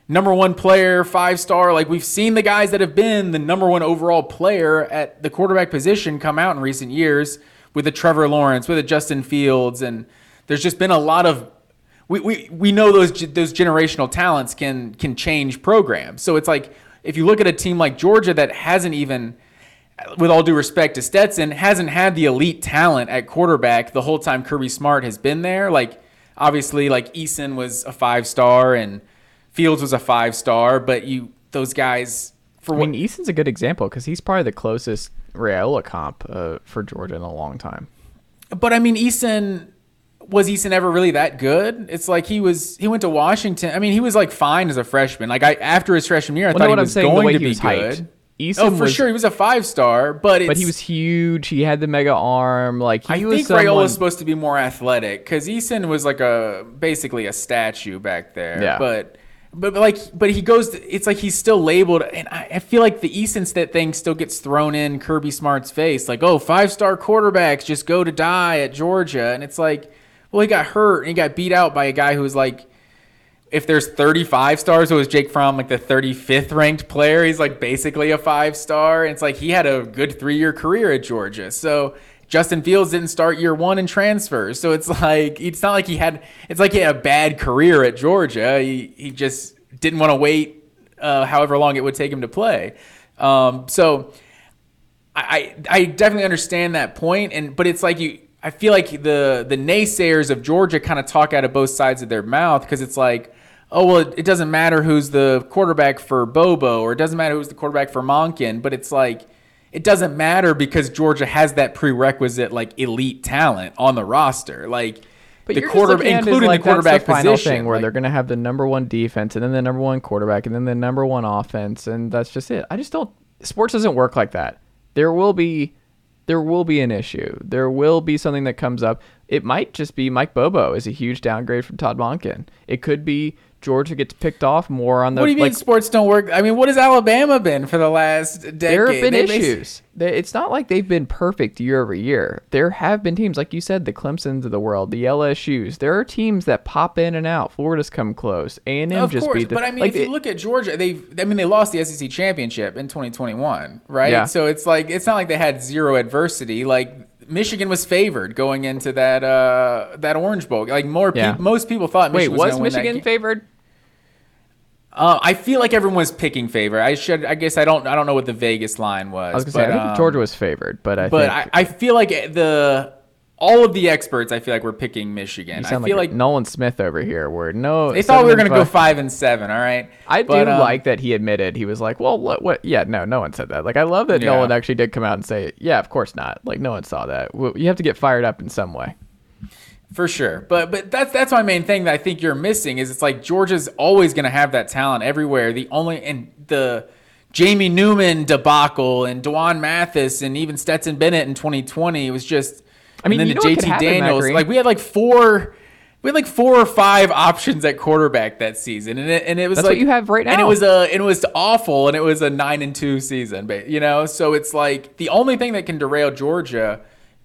number one player, five star. Like we've seen the guys that have been the number one overall player at the quarterback position come out in recent years with a Trevor Lawrence, with a Justin Fields, and there's just been a lot of we, we, we know those those generational talents can can change programs. So it's like if you look at a team like Georgia that hasn't even with all due respect to Stetson, hasn't had the elite talent at quarterback the whole time Kirby Smart has been there. Like obviously, like Eason was a five star and Fields was a five star, but you those guys for I what mean, Eason's a good example because he's probably the closest Raiola comp uh, for Georgia in a long time. But I mean, Eason was Eason ever really that good? It's like he was. He went to Washington. I mean, he was like fine as a freshman. Like I after his freshman year, I Well, thought no, he was saying, going to be good. hyped. Eason oh, for was- sure, he was a five star, but it's, But he was huge. He had the mega arm. Like he I was think someone, Raiola was supposed to be more athletic because Eason was like a basically a statue back there. Yeah. But but, but like but he goes. It's like he's still labeled, and I, I feel like the Eason that thing still gets thrown in Kirby Smart's face. Like, oh, five star quarterbacks just go to die at Georgia, and it's like, well, he got hurt and he got beat out by a guy who was like. If there's 35 stars, it was Jake Fromm, like the 35th ranked player. He's like basically a five star. And it's like he had a good three year career at Georgia. So Justin Fields didn't start year one in transfers. So it's like, it's not like he had, it's like he had a bad career at Georgia. He, he just didn't want to wait uh, however long it would take him to play. Um, so I, I definitely understand that point, and but it's like you. I feel like the the naysayers of Georgia kind of talk out of both sides of their mouth because it's like, oh well, it, it doesn't matter who's the quarterback for Bobo, or it doesn't matter who's the quarterback for Monken, but it's like it doesn't matter because Georgia has that prerequisite like elite talent on the roster, like But the quarter, looking at it as, including like, the quarterback the position, thing where like- they're going to have the number one defense and then the number one quarterback and then the number one offense and that's just it. I just don't. Sports doesn't work like that. There will be, there will be an issue. There will be something that comes up. It might just be Mike Bobo is a huge downgrade from Todd Monken. It could be Georgia gets picked off more on the What do you mean sports don't work? I mean, what has Alabama been for the last decade? there have been They issues. It's not like they've been perfect year over year. There have been teams, like you said, the Clemsons of the world, the LSU's. There are teams that pop in and out. Florida's come close. A and M just course, beat but I mean, like, if you it- look at Georgia, they've. I mean they lost the SEC championship in 2021, right? Yeah. So it's like it's not like they had zero adversity. Like Michigan was favored going into that uh that Orange Bowl. Like more Yeah. peop most people thought wait, was, was gonna win that Michigan favored? Uh, I feel like everyone was picking favor. I should. I guess I don't. I don't know what the Vegas line was. I was gonna say I but, think um, Georgia was favored, but I But think I, I feel like the all of the experts, I feel like we're picking Michigan. I feel like, like, Nolan Smith over here. Where no, they thought we were going to go five- and seven. All right, I do um, like that he admitted he was like, well, what, what? Yeah, no, no one said that. Like, I love that Yeah. Nolan actually did come out and say, yeah, of course not. Like, no one saw that. Well, You have to get fired up in some way. For sure, but but that's that's my main thing that I think you're missing is it's like Georgia's always going to have that talent everywhere. The only and the Jamie Newman debacle and D'Wan Mathis and even Stetson Bennett in 2020 was just. I mean, and you then know the JT happen, Daniels, Macri? like we had like four. We had like four or five options at quarterback that season, and it, and it was That's like what you have right And it was a and it was awful, and it was a nine and two season, but you know, so it's like the only thing that can derail Georgia.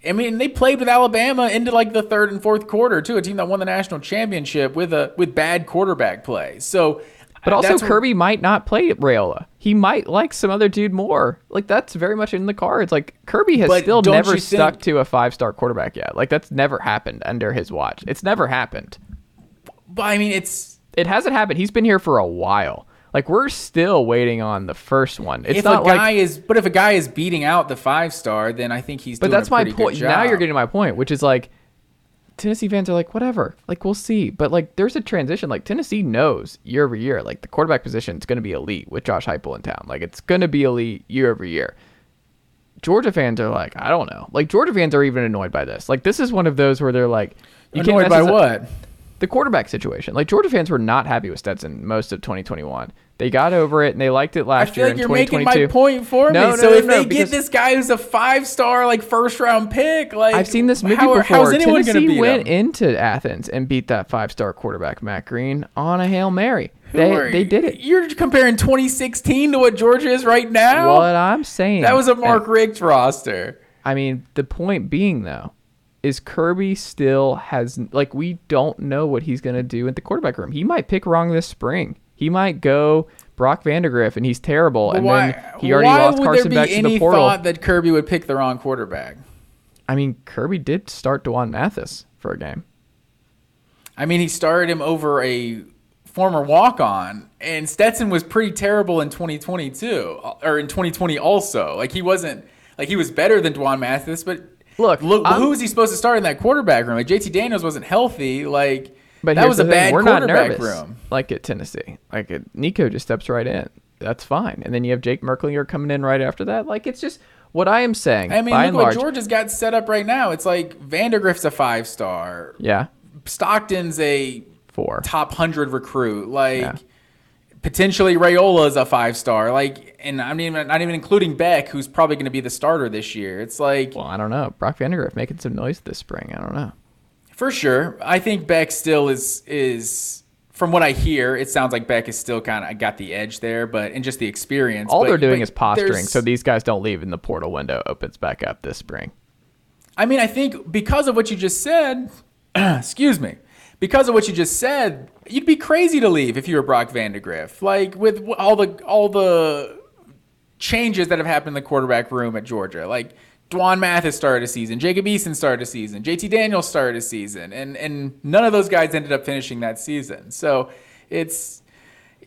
I mean, they played with Alabama into like the third and fourth quarter too, a team that won the national championship with a with bad quarterback play. So, But also, that's what- Kirby might not play Raiola. He might like some other dude more. Like, that's very much in the cards. Like, Kirby has But still never stuck think- to a five star quarterback yet. Like, that's never happened under his watch. It's never happened. But I mean, it's It hasn't happened. He's been here for a while. Like, we're still waiting on the first one. It's if not a guy like. is, but if a guy is beating out the five star, then I think he's. But that's my point. Now you're getting to my point, which is like Tennessee fans are like, whatever. Like we'll see. But like there's a transition. Like Tennessee knows year over year, like the quarterback position is gonna be elite with Josh Heupel in town. Like it's gonna be elite year over year. Georgia fans are like, I don't know. Like Georgia fans are even annoyed by this. Like this is one of those where they're like, you can't annoyed by what? The quarterback situation. Like Georgia fans were not happy with Stetson most of 2021. They got over it and they liked it I last feel year like you're making 2022. my point for No, me. no, so no, if they get this guy who's a five star, like first round pick, like I've seen this movie how, before. How's anyone Tennessee went him? into Athens and beat that five-star quarterback Matt Green on a hail mary. Who They they did it. You're comparing 2016 to what Georgia is right now. What I'm saying That was a Mark Richt roster. I mean, the point being though, is Kirby still has like we don't know what he's gonna do in the quarterback room. He might pick wrong this spring. He might go Brock Vandagriff and he's terrible, and why, then he already lost Carson there back be to the portal. thought that Kirby would pick the wrong quarterback? I mean, Kirby did start D'Wan Mathis for a game. I mean, he started him over a former walk on, and Stetson was pretty terrible in 2022 uh, or in 2020 also. Like he wasn't like he was better than D'Wan Mathis, but Look, look, I'm- who was he supposed to start in that quarterback room? Like JT Daniels wasn't healthy. Like But that was a the thing, bad we're not nervous, room. Like at Tennessee, like it, Nico just steps right in. That's fine. And then you have Jake Merklinger coming in right after that. Like it's just what I am saying. I mean, look what Georgia's got set up right now. It's like Vandagriff's a five star. yeah, Stockton's a four. top hundred recruit. Like Yeah. potentially Raiola is a five star. Like, and I'm even not even including Beck, who's probably going to be the starter this year. It's like Well, I don't know. Brock Vandagriff making some noise this spring. I don't know. For sure. I think Beck still is is. From what I hear, it sounds like Beck is still kind of got the edge there, but and just the experience. All but- they're doing is posturing, so these guys don't leave, and the portal window opens back up this spring. I mean, I think because of what you just said, excuse me, because of what you just said, you'd be crazy to leave if you were Brock Vandagriff. Like with all the all the changes that have happened in the quarterback room at Georgia, like D'Wan Mathis started a season, Jacob Eason started a season, JT Daniels started a season, and and none of those guys ended up finishing that season. So it's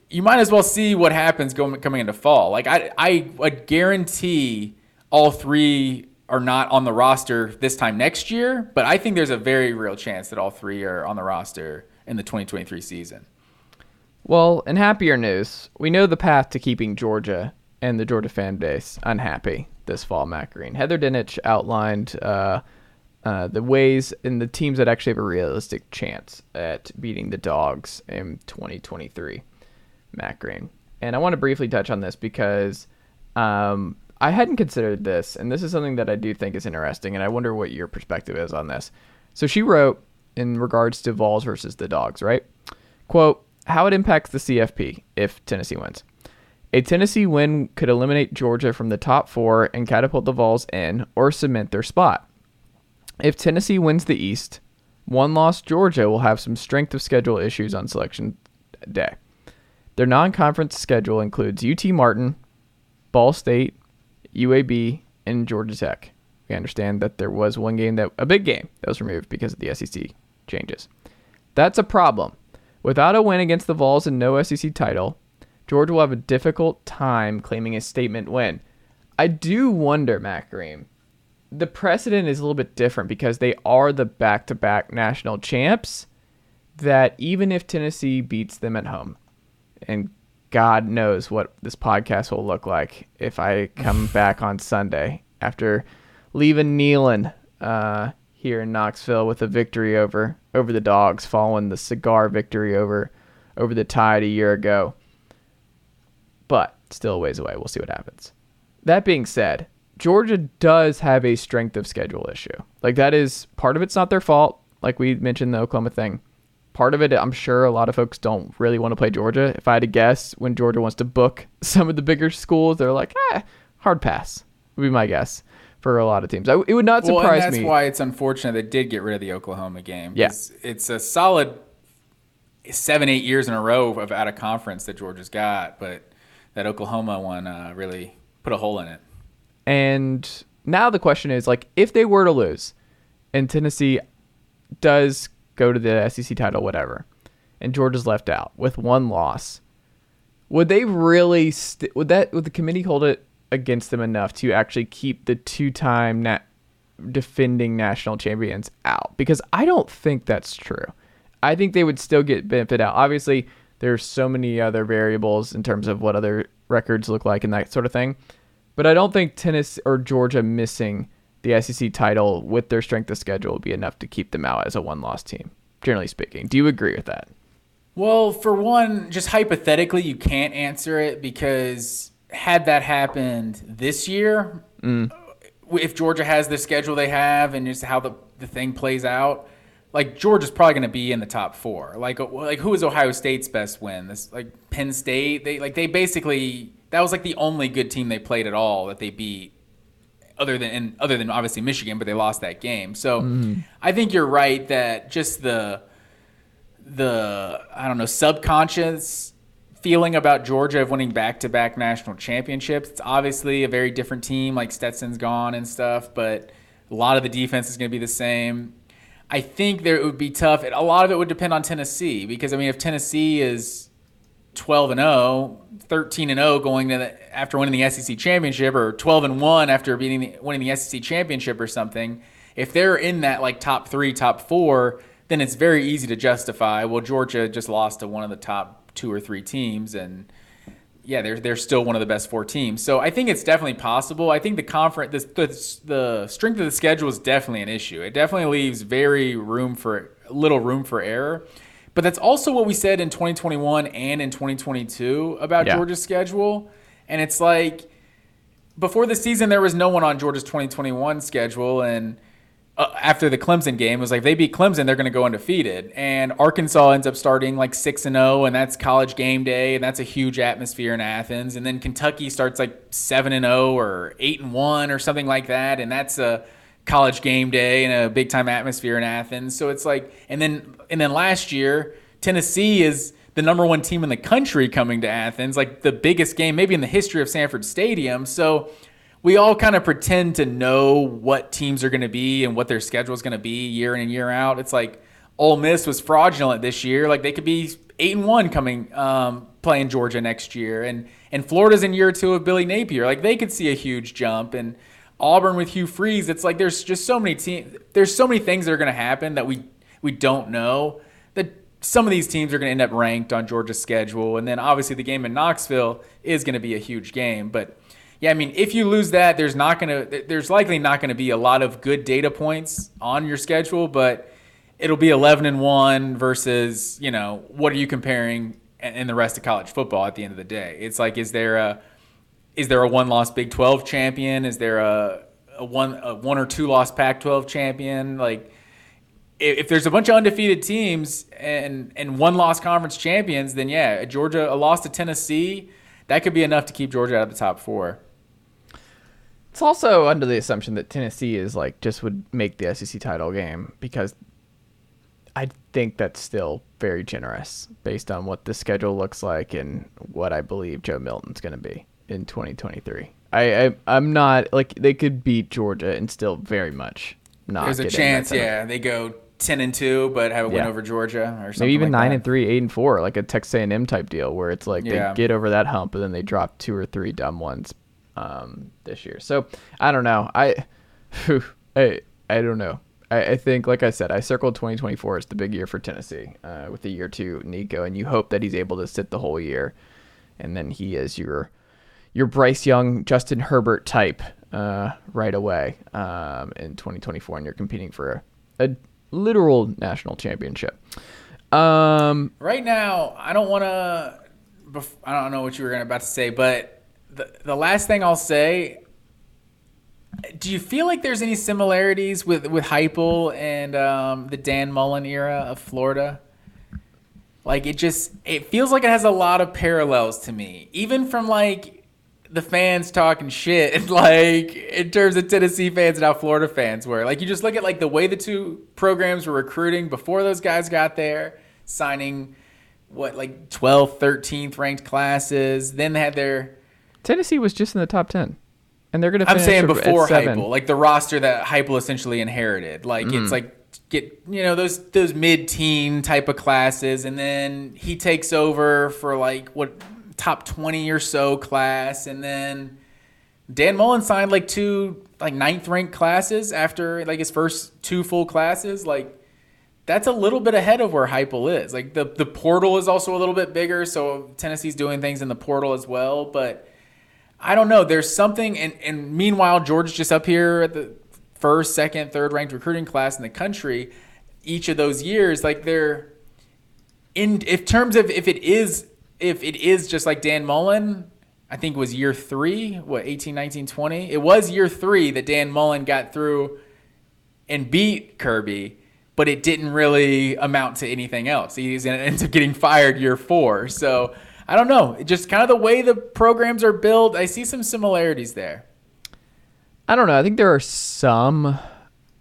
you might as well see what happens going coming into fall. Like I I would guarantee all three are not on the roster this time next year, but I think there's a very real chance that all three are on the roster in the 2023 season. Well, in happier news, we know the path to keeping Georgia and the Georgia fan base unhappy this fall, Matt Green. Heather Dinich outlined uh, uh, the ways and the teams that actually have a realistic chance at beating the Dawgs in 2023, Matt Green. And I want to briefly touch on this because um, I hadn't considered this, and this is something that I do think is interesting, and I wonder what your perspective is on this. So she wrote in regards to Vols versus the Dawgs, right? Quote, how it impacts the CFP if Tennessee wins. A Tennessee win could eliminate Georgia from the top four and catapult the Vols in or cement their spot. If Tennessee wins the East, one loss Georgia will have some strength of schedule issues on selection day. Their non conference schedule includes UT Martin, Ball State, UAB, and Georgia Tech. We understand that there was one game that a big game that was removed because of the SEC changes. That's a problem. Without a win against the Vols and no SEC title, Georgia will have a difficult time claiming a statement win. I do wonder, Matt Green, the precedent is a little bit different because they are the back-to-back national champs. That even if Tennessee beats them at home, and God knows what this podcast will look like if I come back on Sunday after leaving Neyland uh, here in Knoxville with a victory over over the Dawgs, following the cigar victory over over the Tide a year ago. But still a ways away. We'll see what happens. That being said, Georgia does have a strength of schedule issue. Like that is part of it's not their fault. Like we mentioned the Oklahoma thing. Part of it, I'm sure a lot of folks don't really want to play Georgia. If I had to guess, when Georgia wants to book some of the bigger schools, they're like, eh, hard pass. Would be my guess for a lot of teams. I, it would not Well, surprise and that's me. why it's unfortunate they did get rid of the Oklahoma game. Yeah. 'cause It's a solid seven, eight years in a row of out of conference that Georgia's got, but that Oklahoma one uh, really put a hole in it. And now the question is like if they were to lose and Tennessee does go to the SEC title whatever and Georgia's left out with one loss would they really st- would that would the committee hold it against them enough to actually keep the two-time defending national champions out because I don't think that's true. I think they would still get benefit out. Obviously, there's so many other variables in terms of what other records look like and that sort of thing. But I don't think Tennessee or Georgia missing the SEC title with their strength of schedule would be enough to keep them out as a one-loss team. Generally speaking, do you agree with that? Well, for one, just hypothetically, you can't answer it because had that happened this year, mm. if Georgia has the schedule they have and just how the, the thing plays out, like Georgia's probably going to be in the top four. Like, uh, like who is Ohio State's best win? This like Penn State. They like they basically that was like the only good team they played at all that they beat other than and other than obviously Michigan, but they lost that game. So mm-hmm. I think you're right that just the the I don't know subconscious feeling about Georgia of winning back to back national championships. It's obviously a very different team. Like Stetson's gone and stuff, but a lot of the defense is going to be the same. I think there it would be tough. A lot of it would depend on Tennessee because I mean, if Tennessee is 12 and 0, 13 and 0 going to the, after winning the SEC championship or 12 and 1 after beating the, winning the SEC championship or something, if they're in that like top 3, top 4, then it's very easy to justify, well Georgia just lost to one of the top 2 or 3 teams and yeah, they're they're still one of the best four teams. So I think it's definitely possible. I think the conference, the, the the strength of the schedule is definitely an issue. It definitely leaves very room for little room for error. But that's also what we said in 2021 and in 2022 about Yeah. Georgia's schedule. And it's like before the season, there was no one on Georgia's 2021 schedule, and uh, after the Clemson game, was like if they beat Clemson, they're going to go undefeated. And Arkansas ends up starting like six and zero, and that's college game day, and that's a huge atmosphere in Athens. And then Kentucky starts like seven and zero or eight and one or something like that, and that's a college game day and a big time atmosphere in Athens. So it's like, and then and then last year, Tennessee is the number one team in the country coming to Athens, like the biggest game maybe in the history of Sanford Stadium. So we all kind of pretend to know what teams are going to be and what their schedule is going to be year in and year out. It's like Ole Miss was fraudulent this year. Like they could be eight and one coming um, playing Georgia next year, and and Florida's in year two of Billy Napier. Like they could see a huge jump, and Auburn with Hugh Freeze. It's like there's just so many teams. There's so many things that are going to happen that we we don't know. That some of these teams are going to end up ranked on Georgia's schedule, and then obviously the game in Knoxville is going to be a huge game, but yeah, I mean, if you lose that, there's not to, there's likely not going to be a lot of good data points on your schedule, but it'll be 11 and one versus, you know, what are you comparing in the rest of college football at the end of the day? It's like, is there a, is there a one loss Big 12 champion? Is there a, a one, a one or two loss Pac 12 champion? Like, if, if there's a bunch of undefeated teams and, and one loss conference champions, then yeah, Georgia, a loss to Tennessee, that could be enough to keep Georgia out of the top four. It's also under the assumption that Tennessee is like just would make the SEC title game because I think that's still very generous based on what the schedule looks like and what I believe Joe Milton's going to be in 2023. I, I I'm not like they could beat Georgia and still very much not. There's a chance, yeah, they go ten and two, but have a win over Georgia or something. Maybe even like nine that. and three, eight and four, like a Texas A&M type deal, where it's like Yeah. they get over that hump and then they drop two or three dumb ones um, this year. So I don't know. I I I don't know. I, I think, like I said, I circled 2024 as the big year for Tennessee uh, with the year two Nico, and you hope that he's able to sit the whole year, and then he is your your Bryce Young, Justin Herbert type uh, right away um, in 2024, and you're competing for a, a literal national championship. Um, Right now, I don't want to. I don't know what you were about to say, but the the last thing I'll say. Do you feel like there's any similarities with with Heupel and um, the Dan Mullen era of Florida? Like it just it feels like it has a lot of parallels to me, even from like the fans talking shit, like in terms of Tennessee fans and how Florida fans were. Like you just look at like the way the two programs were recruiting before those guys got there, signing what like 12th, 13th ranked classes. Then they had their Tennessee was just in the top 10, and they're going to. I'm saying before. Heupel, like the roster that Heupel essentially inherited. Like Mm. it's like get you know those those mid teen type of classes, and then he takes over for like what top 20 or so class, and then Dan Mullen signed like two like ninth ranked classes after like his first two full classes. Like that's a little bit ahead of where Heupel is. Like the the portal is also a little bit bigger, so Tennessee's doing things in the portal as well, but. I don't know. There's something, and, and meanwhile, Georgia's just up here at the first, second, third ranked recruiting class in the country. Each of those years, like they're in, if terms of if it is, if it is just like Dan Mullen, I think was year three, what 18, 19, 20. It was year three that Dan Mullen got through and beat Kirby, but it didn't really amount to anything else. He gonna up getting fired year four. So I don't know. Just kind of the way the programs are built, I see some similarities there. I don't know. I think there are some.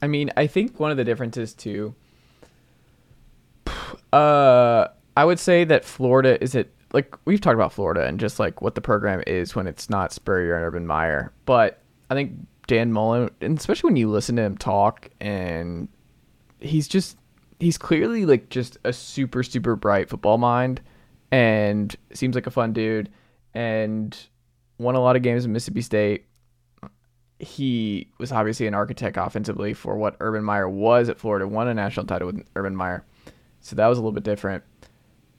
I mean, I think one of the differences too. Uh, I would say that Florida is it like we've talked about Florida and just like what the program is when it's not Spurrier and Urban Meyer, but I think Dan Mullen, and especially when you listen to him talk, and he's just he's clearly like just a super super bright football mind, and seems like a fun dude, and won a lot of games in Mississippi State he was obviously an architect offensively for what Urban Meyer was at Florida, won a national title with Urban Meyer. So that was a little bit different.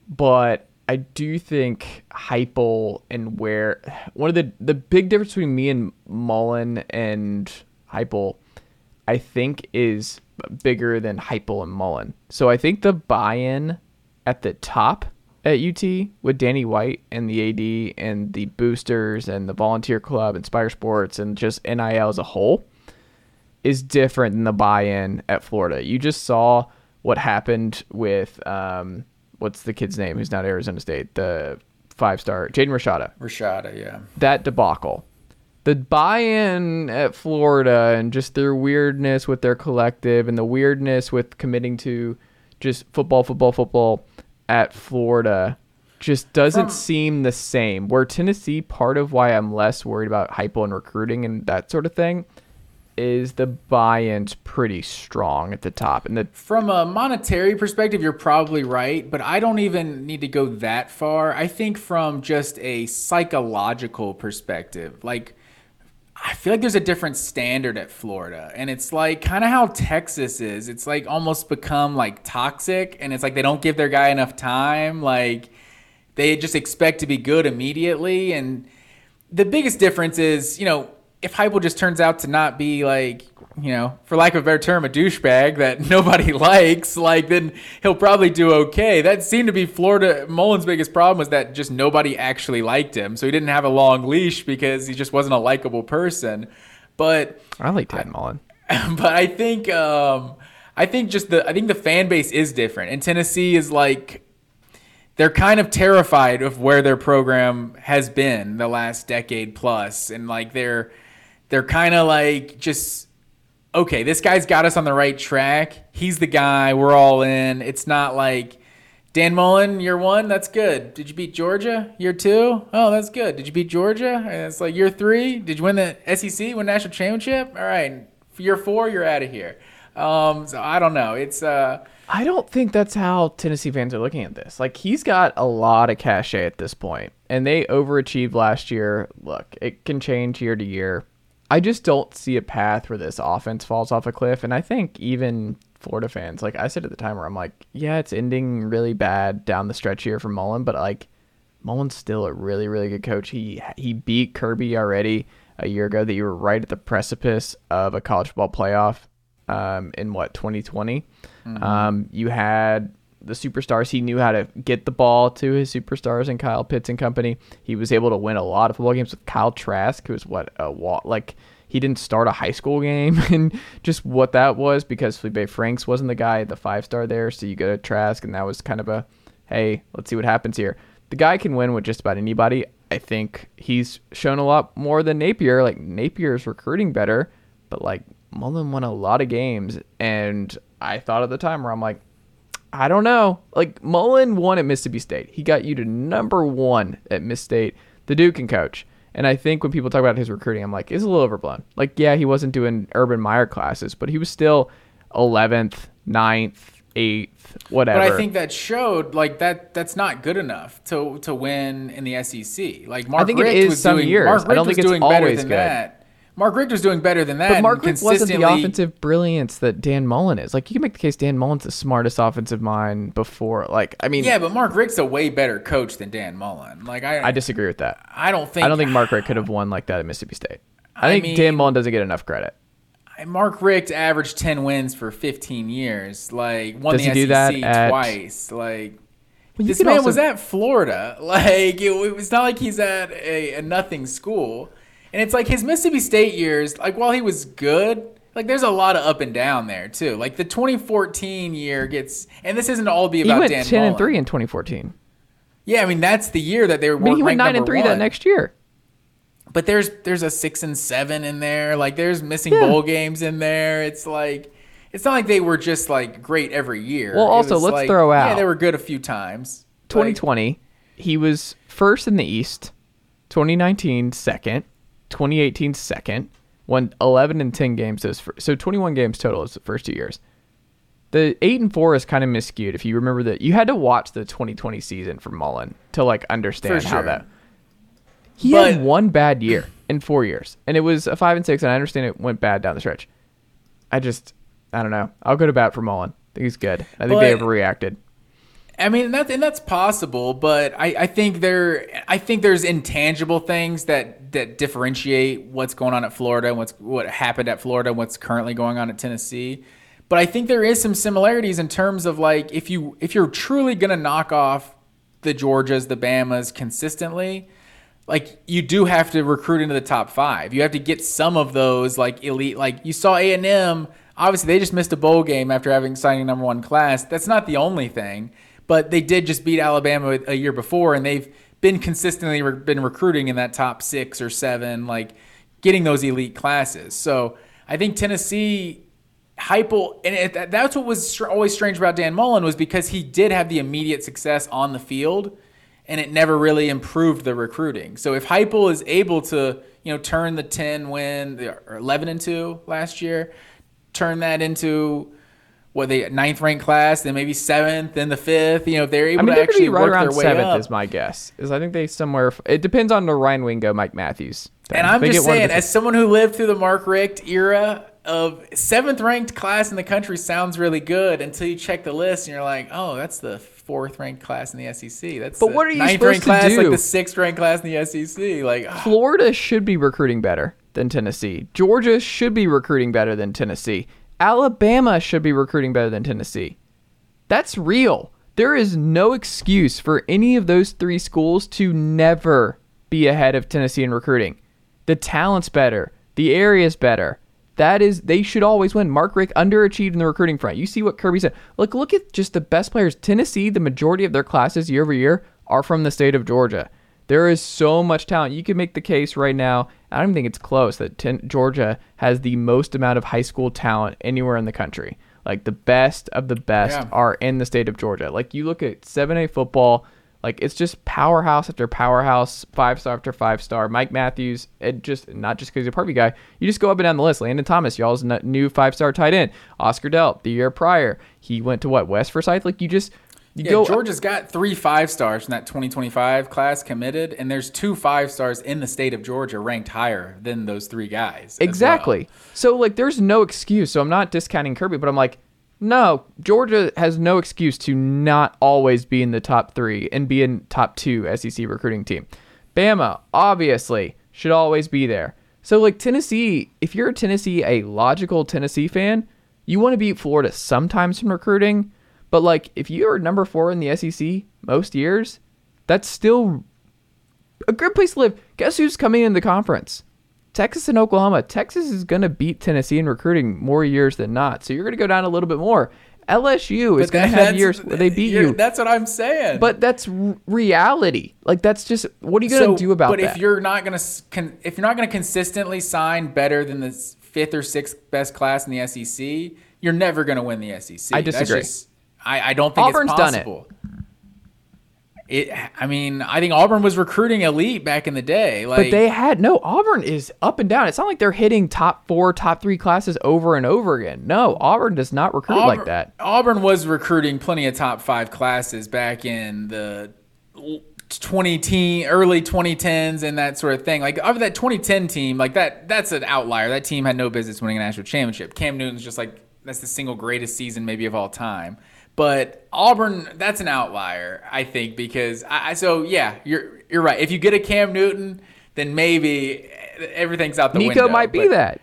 But I do think Heupel and where one of the the big difference between me and Mullen and Heupel, I think is bigger than Heupel and Mullen. So I think the buy-in at the top at UT with Danny White and the AD and the boosters and the volunteer club, Inspire Sports, and just NIL as a whole is different than the buy-in at Florida. You just saw what happened with um, what's the kid's name who's not Arizona State, the five-star Jaden Rashada Rashada, yeah. that debacle. The buy-in at Florida and just their weirdness with their collective and the weirdness with committing to just football, football, football at Florida just doesn't From- seem the same. Where Tennessee, part of why I'm less worried about Heupel and recruiting and that sort of thing is the buy-in's pretty strong at the top. And the From a monetary perspective, you're probably right, but I don't even need to go that far. I think from just a psychological perspective, like I feel like there's a different standard at Florida, and it's like kind of how Texas is. It's like almost become like toxic, and it's like they don't give their guy enough time. Like they just expect to be good immediately, and the biggest difference is, you know, if Heupel just turns out to not be like, you know, for lack of a better term, a douchebag that nobody likes, like then he'll probably do okay. That seemed to be Florida Mullen's biggest problem was that just nobody actually liked him, so he didn't have a long leash because he just wasn't a likable person. But I like Ted Mullen. but I think um, I think just the I think the fan base is different, and Tennessee is like they're kind of terrified of where their program has been the last decade plus, and like they're they're kind of like just okay, this guy's got us on the right track. He's the guy. We're all in. It's not like. Dan Mullen, year one, that's good. Did you beat Georgia? Year two, oh, that's good. Did you beat Georgia? And it's like year three, did you win the SEC, win national championship? All right, year four, you're out of here. Um, so I don't know. It's uh, I don't think that's how Tennessee fans are looking at this. Like he's got a lot of cachet at this point, and they overachieved last year. Look, it can change year to year. I just don't see a path where this offense falls off a cliff. And I think even Florida fans, like I said at the time, where I'm like, yeah, it's ending really bad down the stretch here for Mullen, but like Mullen's still a really, really good coach. He he beat Kirby already a year ago. That you were right at the precipice of a college football playoff um, in what 2020. Um, you had the superstars. He knew how to get the ball to his superstars and Kyle Pitts and company. He was able to win a lot of football games with Kyle Trask, who was what a wa- like he didn't start a high school game and just what that was because Felipe Franks wasn't the guy, the five star there. So you go to Trask, and that was kind of a hey, let's see what happens here. The guy can win with just about anybody. I think he's shown a lot more than Napier. Like Napier's recruiting better, but like Mullen won a lot of games, and I thought at the time where I'm like, I don't know. Like Mullen won at Mississippi State. He got you to number one at Miss State. The Duke can coach. And I think when people talk about his recruiting, I'm like, it's a little overblown. Like, yeah, he wasn't doing Urban Meyer classes, but he was still 11th, 9th, 8th, whatever. But I think that showed like that that's not good enough to to win in the SEC. Like Mark think it is was some doing, years. Mark I don't think it's doing better always than good. that. Mark Richt was doing better than that. but Mark Richt wasn't the offensive brilliance that Dan Mullen is. Like, you can make the case Dan Mullen's the smartest offensive mind before. Like, I mean, Yeah, but Mark Richt's a way better coach than Dan Mullen. Like I, I disagree with that. I don't think I don't think Mark Richt could have won like that at Mississippi State. I, I think Dan Mullen doesn't get enough credit. Mark Richt averaged ten wins for fifteen years. Like won Does the he do SEC that at- twice. Like Well, this man also- was at Florida. Like it, it was not like he's at a, a nothing school. And it's like his Mississippi State years. Like while he was good, like there's a lot of up and down there too. Like the 2014 year gets, and this isn't all be He went Dan 10 and 3 in 2014. Yeah, I mean that's the year that they were. I mean, he went 9 and number 3 that next year. But there's there's a six and seven in there. Like there's missing Yeah. bowl games in there. It's like it's not like they were just like great every year. Well, also, let's like, throw Yeah, out- they were good a few times. Like, 2020, he was first in the East. 2019, second. 2018, second. Won 11 and 10 games. Those fir- so 21 games total is the first two years. The eight and four is kind of miscued. If you remember that, you had to watch the 2020 season for Mullen to like understand For how that. He But- had one bad year in four years, and it was a five and six. And I understand it went bad down the stretch. I just, I don't know. I'll go to bat for Mullen. I think he's good. I think they overreacted. I mean, that, and that's possible, but I, I think there, I think there's intangible things that that differentiate what's going on at Florida and what's what happened at Florida and what's currently going on at Tennessee. But I think there is some similarities in terms of like if you if you're truly gonna knock off the Georgias, the Bamas consistently, like you do have to recruit into the top five. You have to get some of those like elite. Like you saw A and M. Obviously, they just missed a bowl game after having signing number one class. That's not the only thing, but they did just beat Alabama a year before, and they've been consistently re- been recruiting in that top six or seven, like getting those elite classes. So I think Tennessee. Heupel, and it, that's what was str- always strange about Dan Mullen was because he did have the immediate success on the field, and it never really improved the recruiting. So if Heupel is able to, you know, turn the 10 win or 11 and 2 last year, turn that into what they ninth ranked class, then maybe seventh, then the fifth. You know, if they're able I mean, to they're going to actually right work around their way seventh, up. is my guess. Is I think they somewhere. It depends on the Ryan Wingo, Mike Matthews. thing. And I'm they just get one of saying, as someone who lived through the Mark Richt era of seventh ranked class in the country sounds really good until you check the list and you're like, oh, that's the fourth ranked class in the SEC. That's But the what are you ninth supposed ranked to class, do? like the sixth ranked class in the SEC. Like. Florida should be recruiting better than Tennessee. Georgia should be recruiting better than Tennessee. Alabama should be recruiting better than Tennessee. That's real. There is no excuse for any of those three schools to never be ahead of Tennessee in recruiting. The talent's better. The area's better. That is, they should always win. Mark Richt underachieved in the recruiting front. You see what Kirby said. Look, look at just the best players. Tennessee, the majority of their classes year over year are from the state of Georgia. There is so much talent. You can make the case right now. I don't think it's close that ten, Georgia has the most amount of high school talent anywhere in the country. Like the best of the best Yeah. are in the state of Georgia. Like you look at 7A football, like it's just powerhouse after powerhouse, five star after five star. Mike Matthews, it just not just because he's a Parkview guy. You just go up and down the list. Landon Thomas, y'all's new five star tight end. Oscar Delp, the year prior, he went to what West Forsyth. Like you just You Yeah, go uh, Georgia's got three five stars from that 2025 class committed, and there's two five stars in the state of Georgia ranked higher than those three guys. as well. Exactly. So like there's no excuse. So I'm not discounting Kirby, but I'm like, no, Georgia has no excuse to not always be in the top three and be in top two SEC recruiting team. Bama, obviously, should always be there. So like Tennessee, if you're a Tennessee, a logical Tennessee fan, you want to beat Florida sometimes in recruiting. But like if you're number four in the SEC most years, that's still a good place to live. Guess who's coming in the conference? Texas and Oklahoma. Texas is going to beat Tennessee in recruiting more years than not. So you're going to go down a little bit more. LSU is going to have years where they beat you're- That's what I'm saying. But that's r- reality. Like that's just what are you going to do about but that? But if you're not gonna con, if you're not gonna consistently sign better than the fifth or sixth best class in the SEC, you're never gonna win the SEC. I disagree. just- I, I don't think Auburn's it's done it. possible. It. I mean, I think Auburn was recruiting elite back in the day. Like, but they had no Auburn is up and down. It's not like they're hitting top four, top three classes over and over again. No, Auburn does not recruit Auburn, like that. Auburn was recruiting plenty of top five classes back in the 20 teen, early 2010s and that sort of thing. Like of that 2010 team, like that that's an outlier. That team had no business winning a national championship. Cam Newton's just like that's the single greatest season maybe of all time. But Auburn, that's an outlier, I think, because I, I so yeah, you're you're right. If you get a Cam Newton, then maybe everything's out the Nico window. might be But- that.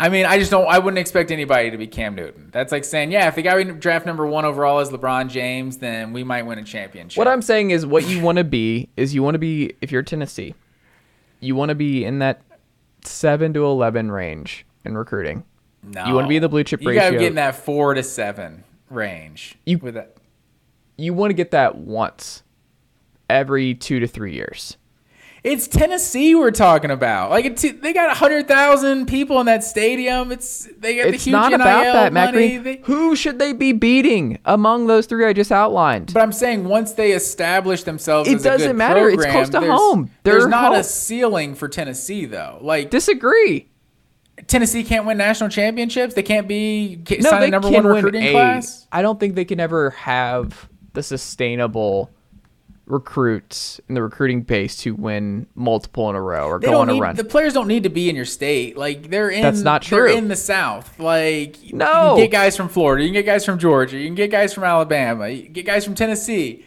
I mean, I just don't. I wouldn't expect anybody to be Cam Newton. That's like saying, yeah, if the guy we draft number one overall is LeBron James, then we might win a championship. What I'm saying is, what you want to be is you want to be if you're Tennessee, you want to be in that seven to eleven range in recruiting. no. you wanna be in the blue chip You gotta get in that four to seven range. You- with that. You want to get that once every two to three years. It's Tennessee we're talking about. Like it's, they got hundred thousand people in that stadium. It's they got It's the huge not NIL about that, money. They- Who should they be beating among those three I just outlined? But I'm saying once they establish themselves, It as doesn't good matter. It's close to there's- home. There's not home. a ceiling for Tennessee though. Like Disagree. Tennessee can't win national championships. They can't be ca- No, sign number can one win recruiting a. class. I don't think they can ever have the sustainable recruits in the recruiting base to win multiple in a row or They go on a run. the players don't need to be in your state. Like they're in. That's not They're true. in the South. Like you No. can get guys from Florida. You can get guys from Georgia. You can get guys from Alabama. You can get guys from Tennessee.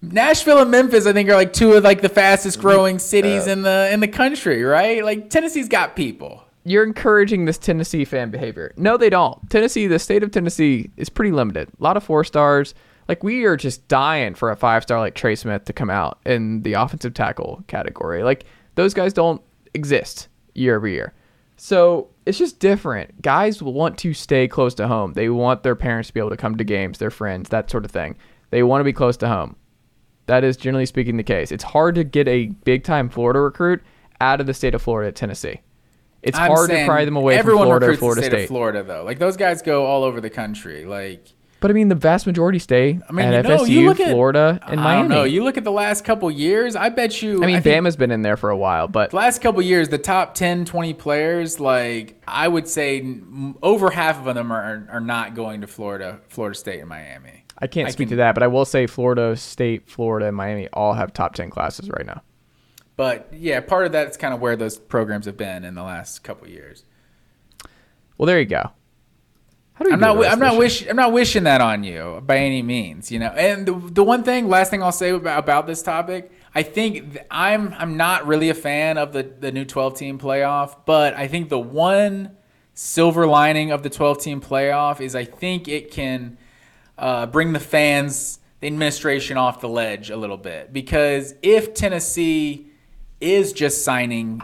Nashville and Memphis, I think, are like two of like the fastest mm-hmm. growing cities in the in the country. Right? Like Tennessee's got people. You're encouraging this Tennessee fan behavior. No, they don't. Tennessee, the state of Tennessee is pretty limited. A lot of four stars. Like we are just dying for a five star like Trey Smith to come out in the offensive tackle category. Like those guys don't exist year over year. So it's just different. Guys want to stay close to home. They want their parents to be able to come to games, their friends, that sort of thing. They want to be close to home. That is generally speaking the case. It's hard to get a big time Florida recruit out of the state of Florida Tennessee. It's I'm hard to pry them away from Florida or recruits Florida the state State. of Florida though. Like those guys go all over the country. Like But I mean, the vast majority stay I mean, at you FSU, look at Florida, and I Miami. don't know. You look at the last couple years. I bet you. I mean, think- Bama's been in there for a while, but The last couple years, the top 10, 20 players, like I would say over half of them are, are not going to Florida, Florida State and Miami. I can't I speak can- to that. But I will say Florida State, Florida, and Miami all have top ten classes right now. But yeah, part of that's kind of where those programs have been in the last couple years. Well, there you go. How do we I'm not. I'm not this wish. I'm not wishing that on you by any means. You know. And the, the one thing, last thing I'll say about, about this topic, I think th- I'm. I'm not really a fan of the the new 12 team playoff, but I think the one silver lining of the 12 team playoff is I think it can uh, bring the fans, the administration off the ledge a little bit because if Tennessee is just signing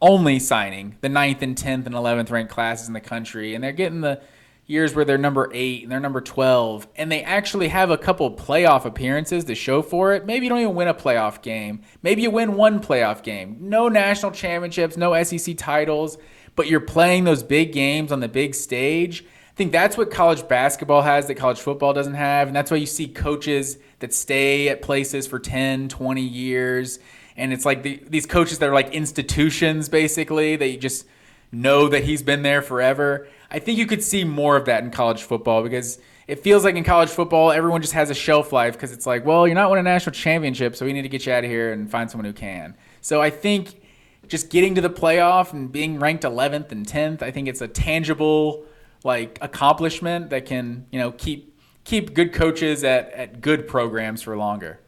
only signing the ninth and 10th and 11th ranked classes in the country and they're getting the years where they're number 8 and they're number 12 and they actually have a couple playoff appearances to show for it. Maybe you don't even win a playoff game. Maybe you win one playoff game. No national championships no SEC titles but you're playing those big games on the big stage. I think that's what college basketball has that college football doesn't have and that's why you see coaches that stay at places for 10 20 years and it's like the, these coaches that are like institutions basically you just know that he's been there forever. I think you could see more of that in college football because it feels like in college football, everyone just has a shelf life because it's like, well, you're not winning a national championship, so we need to get you out of here and find someone who can. So I think just getting to the playoff and being ranked 11th and 10th, I think it's a tangible like accomplishment that can you know keep keep good coaches at, at good programs for longer.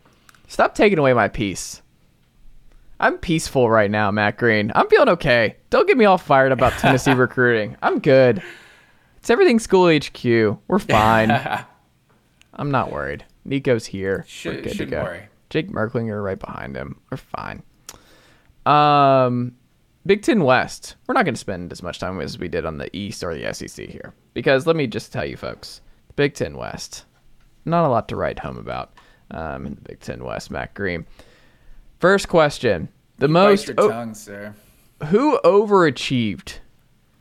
Stop taking away my peace. I'm peaceful right now, Matt Green. I'm feeling okay. Don't get me all fired about Tennessee recruiting. I'm good. It's everything school HQ. We're fine. I'm not worried. Nico's here. Should, We're good to go. worry. Jake Merklinger right behind him. We're fine. Um, Big Ten West. We're not going to spend as much time as we did on the East or the SEC here because let me just tell you, folks, Big Ten West. Not a lot to write home about um, in the Big Ten West. Matt Green. First question: The most Bite your tongue, sir. who overachieved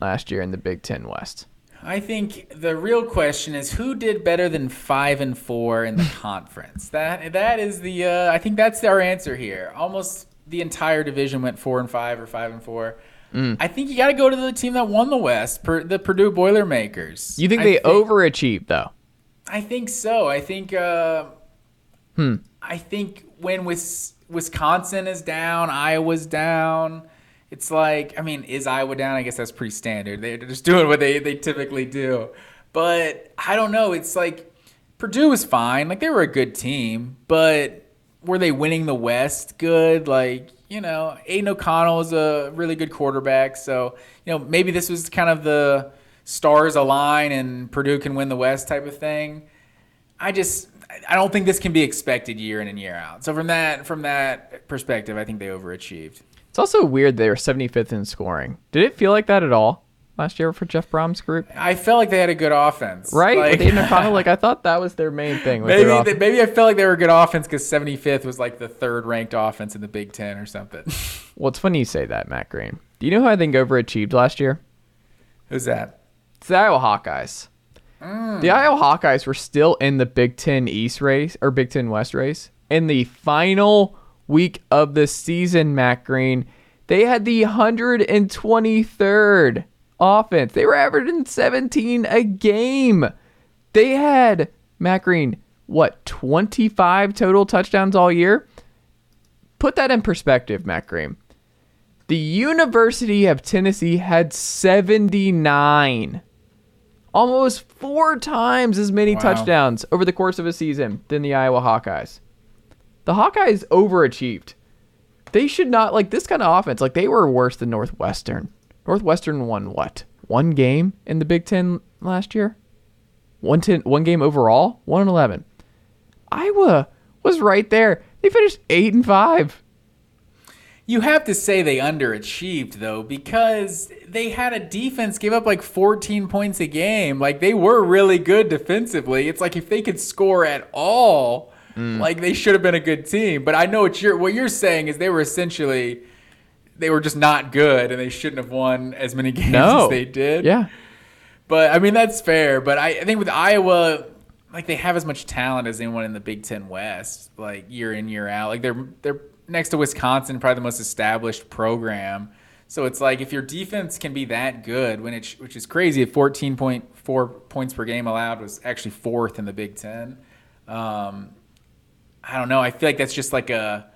last year in the Big Ten West? I think the real question is who did better than five and four in the conference. That that is the. Uh, I think that's our answer here. Almost the entire division went four and five or five and four. Mm. I think you got to go to the team that won the West, per, the Purdue Boilermakers. You think I they overachieved though? I think so. I think. Uh, Hmm. I think when Wis- Wisconsin is down, Iowa's down. It's like, I mean, is Iowa down? I guess that's pretty standard. They're just doing what they, they typically do. But I don't know. It's like Purdue was fine. Like they were a good team, but were they winning the West good? Like, you know, Aidan O'Connell is a really good quarterback. So, you know, maybe this was kind of the stars align and Purdue can win the West type of thing. I just I don't think this can be expected year in and year out. So from that from that perspective, I think they overachieved. It's also weird they were 75th in scoring. Did it feel like that at all last year for Jeff Brohm's group? I felt like they had a good offense, Right? Like, With Aidan like I thought that was their main thing. maybe they, maybe I felt like they were a good offense because 75th was like the third ranked offense in the Big Ten or something. Well, it's funny you say that, Matt Green. Do you know who I think overachieved last year? Who's that? It's the Iowa Hawkeyes. Mm. The Iowa Hawkeyes were still in the Big Ten East race or Big Ten West race. In the final week of the season, Matt Green, they had the 123rd offense. They were averaging 17 a game. They had, Matt Green, what, 25 total touchdowns all year? Put that in perspective, Matt Green. The University of Tennessee had 79 almost four times as many Wow. touchdowns over the course of a season than the Iowa Hawkeyes. The Hawkeyes overachieved. They should not like this kind of offense. Like they were worse than Northwestern. Northwestern won what? One game in the Big Ten last year. One ten, one game overall. One and eleven. Iowa was right there. They finished eight and five. You have to say they underachieved though because they had a defense give up like 14 points a game. Like they were really good defensively. It's like if they could score at all, mm. like they should have been a good team. But I know what you're what you're saying is they were essentially they were just not good and they shouldn't have won as many games No, as they did. Yeah, But I mean that's fair. But I, I think with Iowa, like they have as much talent as anyone in the Big Ten West, like year in year out. Like they're they're next to Wisconsin, probably the most established program. So it's like if your defense can be that good, when it which is crazy, at fourteen point four points per game allowed was actually fourth in the Big Ten. Um, I don't know. I feel like that's just like a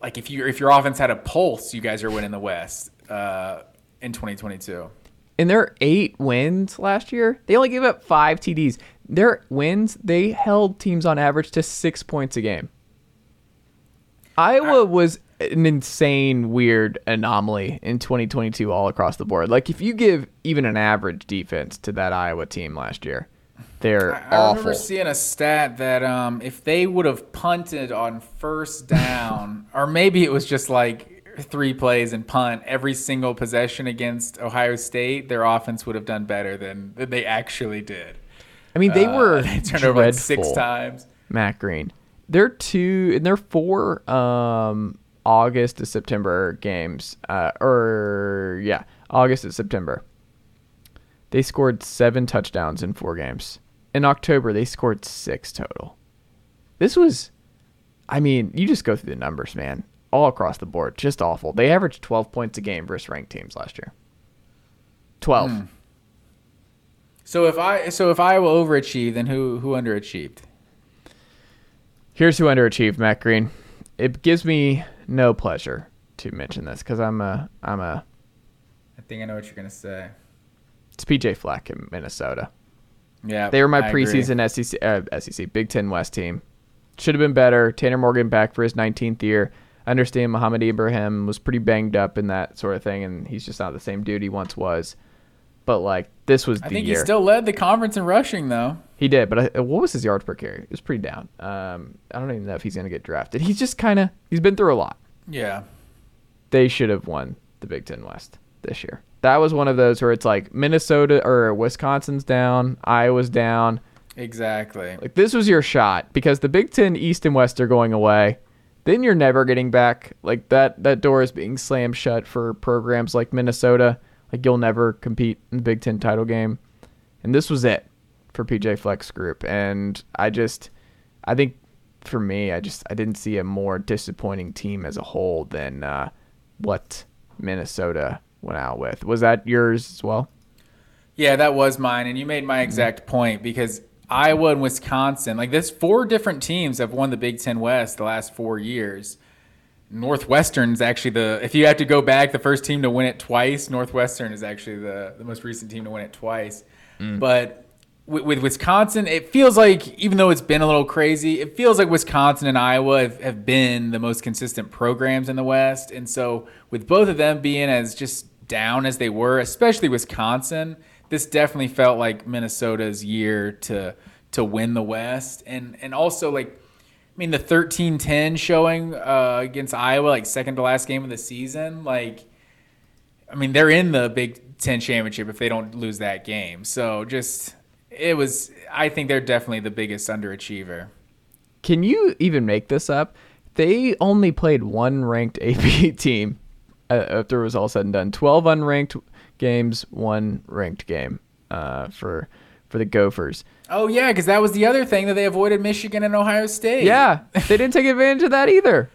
like if you if your offense had a pulse, you guys are winning the West uh, in 2022. in their eight wins last year, they only gave up five TDs. Their wins, they held teams on average to six points a game. Iowa was an insane, weird anomaly in 2022 all across the board. Like, if you give even an average defense to that Iowa team last year, they're I awful. remember seeing a stat that um, if they would have punted on first down, or maybe it was just like three plays and punt every single possession against Ohio State, their offense would have done better than, than they actually did. I mean, they Uh, were they turned over like six times. Matt Green. They're two and they're four um August to September games. Uh or yeah, August to September. They scored seven touchdowns in four games. In October they scored six total. This was I mean, you just go through the numbers, man. All across the board. Just awful. They averaged twelve points a game versus ranked teams last year. Twelve. So if I so if Iowa overachieved, then who who underachieved? Here's who underachieved, Matt Green. It gives me no pleasure to mention this because I'm a I'm a I think I know what you're gonna say. it's PJ Fleck in Minnesota. Yeah, They were my I agree. preseason SEC uh, SEC Big Ten West team. Should have been better. Tanner Morgan back for his 19th year. I understand Mohamed Ibrahim was pretty banged up in that sort of thing, and he's just not the same dude he once was. But like this was the I think year he still led the conference in rushing though. He did. But I, what was his yards per carry? It was pretty down. Um, I don't even know if he's gonna get drafted. He's just kind of he's been through a lot. Yeah. they should have won the Big Ten West this year. That was one of those where it's like Minnesota or Wisconsin's down, Iowa's down. Exactly. Like this was your shot because the Big Ten East and West are going away. Then you're never getting back. Like that that door is being slammed shut for programs like Minnesota. Like you'll never compete in the Big Ten title game. And this was it for PJ Fleck's group. And I just I think for me, I just I didn't see a more disappointing team as a whole than uh, what Minnesota went out with. Was that yours as well? Yeah, that was mine, and you made my exact point because Iowa and Wisconsin, like this, four different teams have won the Big Ten West the last four years. Northwestern's actually the if you have to go back, the first team to win it twice. Northwestern is actually the the most recent team to win it twice. But with, with Wisconsin, it feels like even though it's been a little crazy, it feels like Wisconsin and Iowa have, have been the most consistent programs in the West. And so with both of them being as just down as they were, especially Wisconsin, this definitely felt like Minnesota's year to to win the West. And and also like I mean the 13-10 showing uh, against Iowa, like second to last game of the season, like I mean, they're in the Big Ten championship if they don't lose that game. So just it was. I think they're definitely the biggest underachiever. Can you even make this up? They only played one ranked AP team uh, after it was all said and done. Twelve unranked games, one ranked game uh, for for the Gophers. Oh yeah, because that was the other thing that they avoided Michigan and Ohio State. Yeah, they didn't take advantage of that either.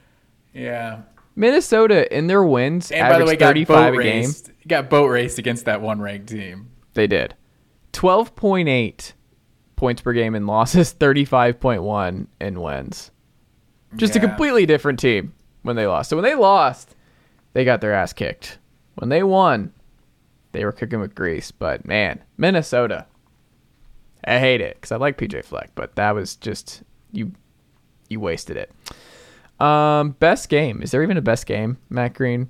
yeah. Minnesota in their wins And by the way, got boat a game. raced. Got boat raced against that one ranked team. They did. 12.8 points per game in losses, 35.1 in wins. Just a completely different team when they lost. So when they lost, they got their ass kicked. When they won, they were cooking with grease. But man, Minnesota, I hate it because I like PJ Fleck, but that was just you. You wasted it. Um, best game. Is there even a best game, Matt Green?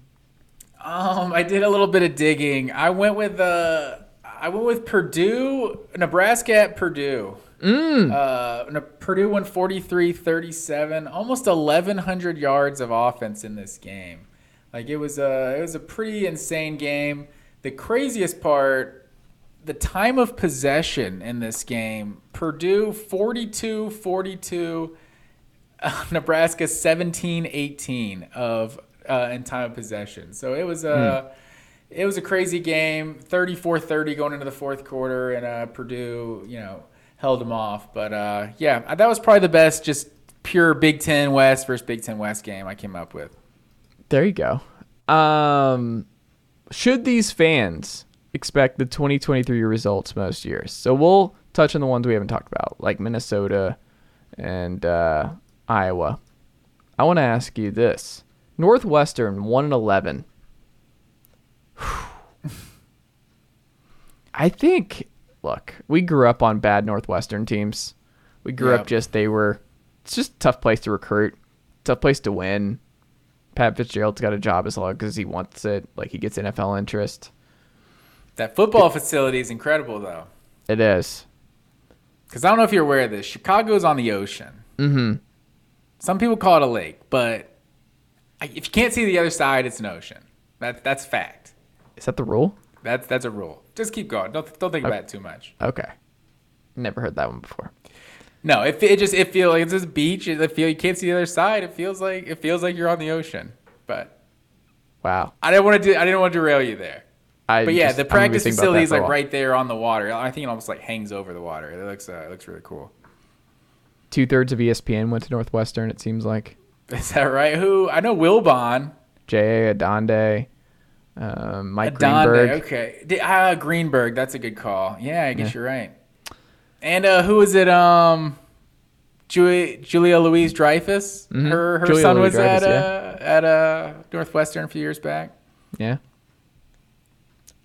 Um, I did a little bit of digging. I went with uh, I went with Purdue, Nebraska at Purdue. Mm. Uh, Purdue won 43-37, almost 1100 yards of offense in this game. Like it was a it was a pretty insane game. The craziest part, the time of possession in this game, Purdue 42-42 uh, Nebraska 17-18 of uh, in time of possession. So it was a it was a crazy game. 34-30 going into the fourth quarter, and uh, Purdue, you know, held them off. But uh, yeah, that was probably the best, just pure Big Ten West versus Big Ten West game I came up with. There you go. Um, should these fans expect the 2023 results most years? So we'll touch on the ones we haven't talked about, like Minnesota and uh, Iowa. I want to ask you this: Northwestern one and eleven. I think. Look, we grew up on bad Northwestern teams. We grew Yep. up just they were. It's just a tough place to recruit, tough place to win. Pat Fitzgerald's got a job as long as he wants it. Like he gets NFL interest. That football facility is incredible, though. It is. Because I don't know if you're aware of this. Chicago's on the ocean. Mm-hmm. Some people call it a lake, but if you can't see the other side, it's an ocean. That, that's fact. Is that the rule? That's that's a rule. Just keep going. Don't don't think about it too much. Okay. Never heard that one before. No, it, it just it feels like it's this beach. It feel you can't see the other side. It feels like it feels like you're on the ocean. But Wow. I didn't want to do. I didn't want to derail you there. I But yeah, just- the I'm gonna be practice facility is like right there on the water. I think it almost like hangs over the water. It looks uh, it looks really cool. Two thirds of ESPN went to Northwestern. It seems like Is that right? Who I know Wilbon. J.A. Adande. Um, Mike Adande, Greenberg. okay. Ah, Greenberg. That's a good call. Yeah, I guess you're right. And uh, who was it? Um, Julia, Julia Louis-Dreyfus. Her her Julia son was Louis-Dreyfus, at uh, at uh, Northwestern a few years back. Yeah.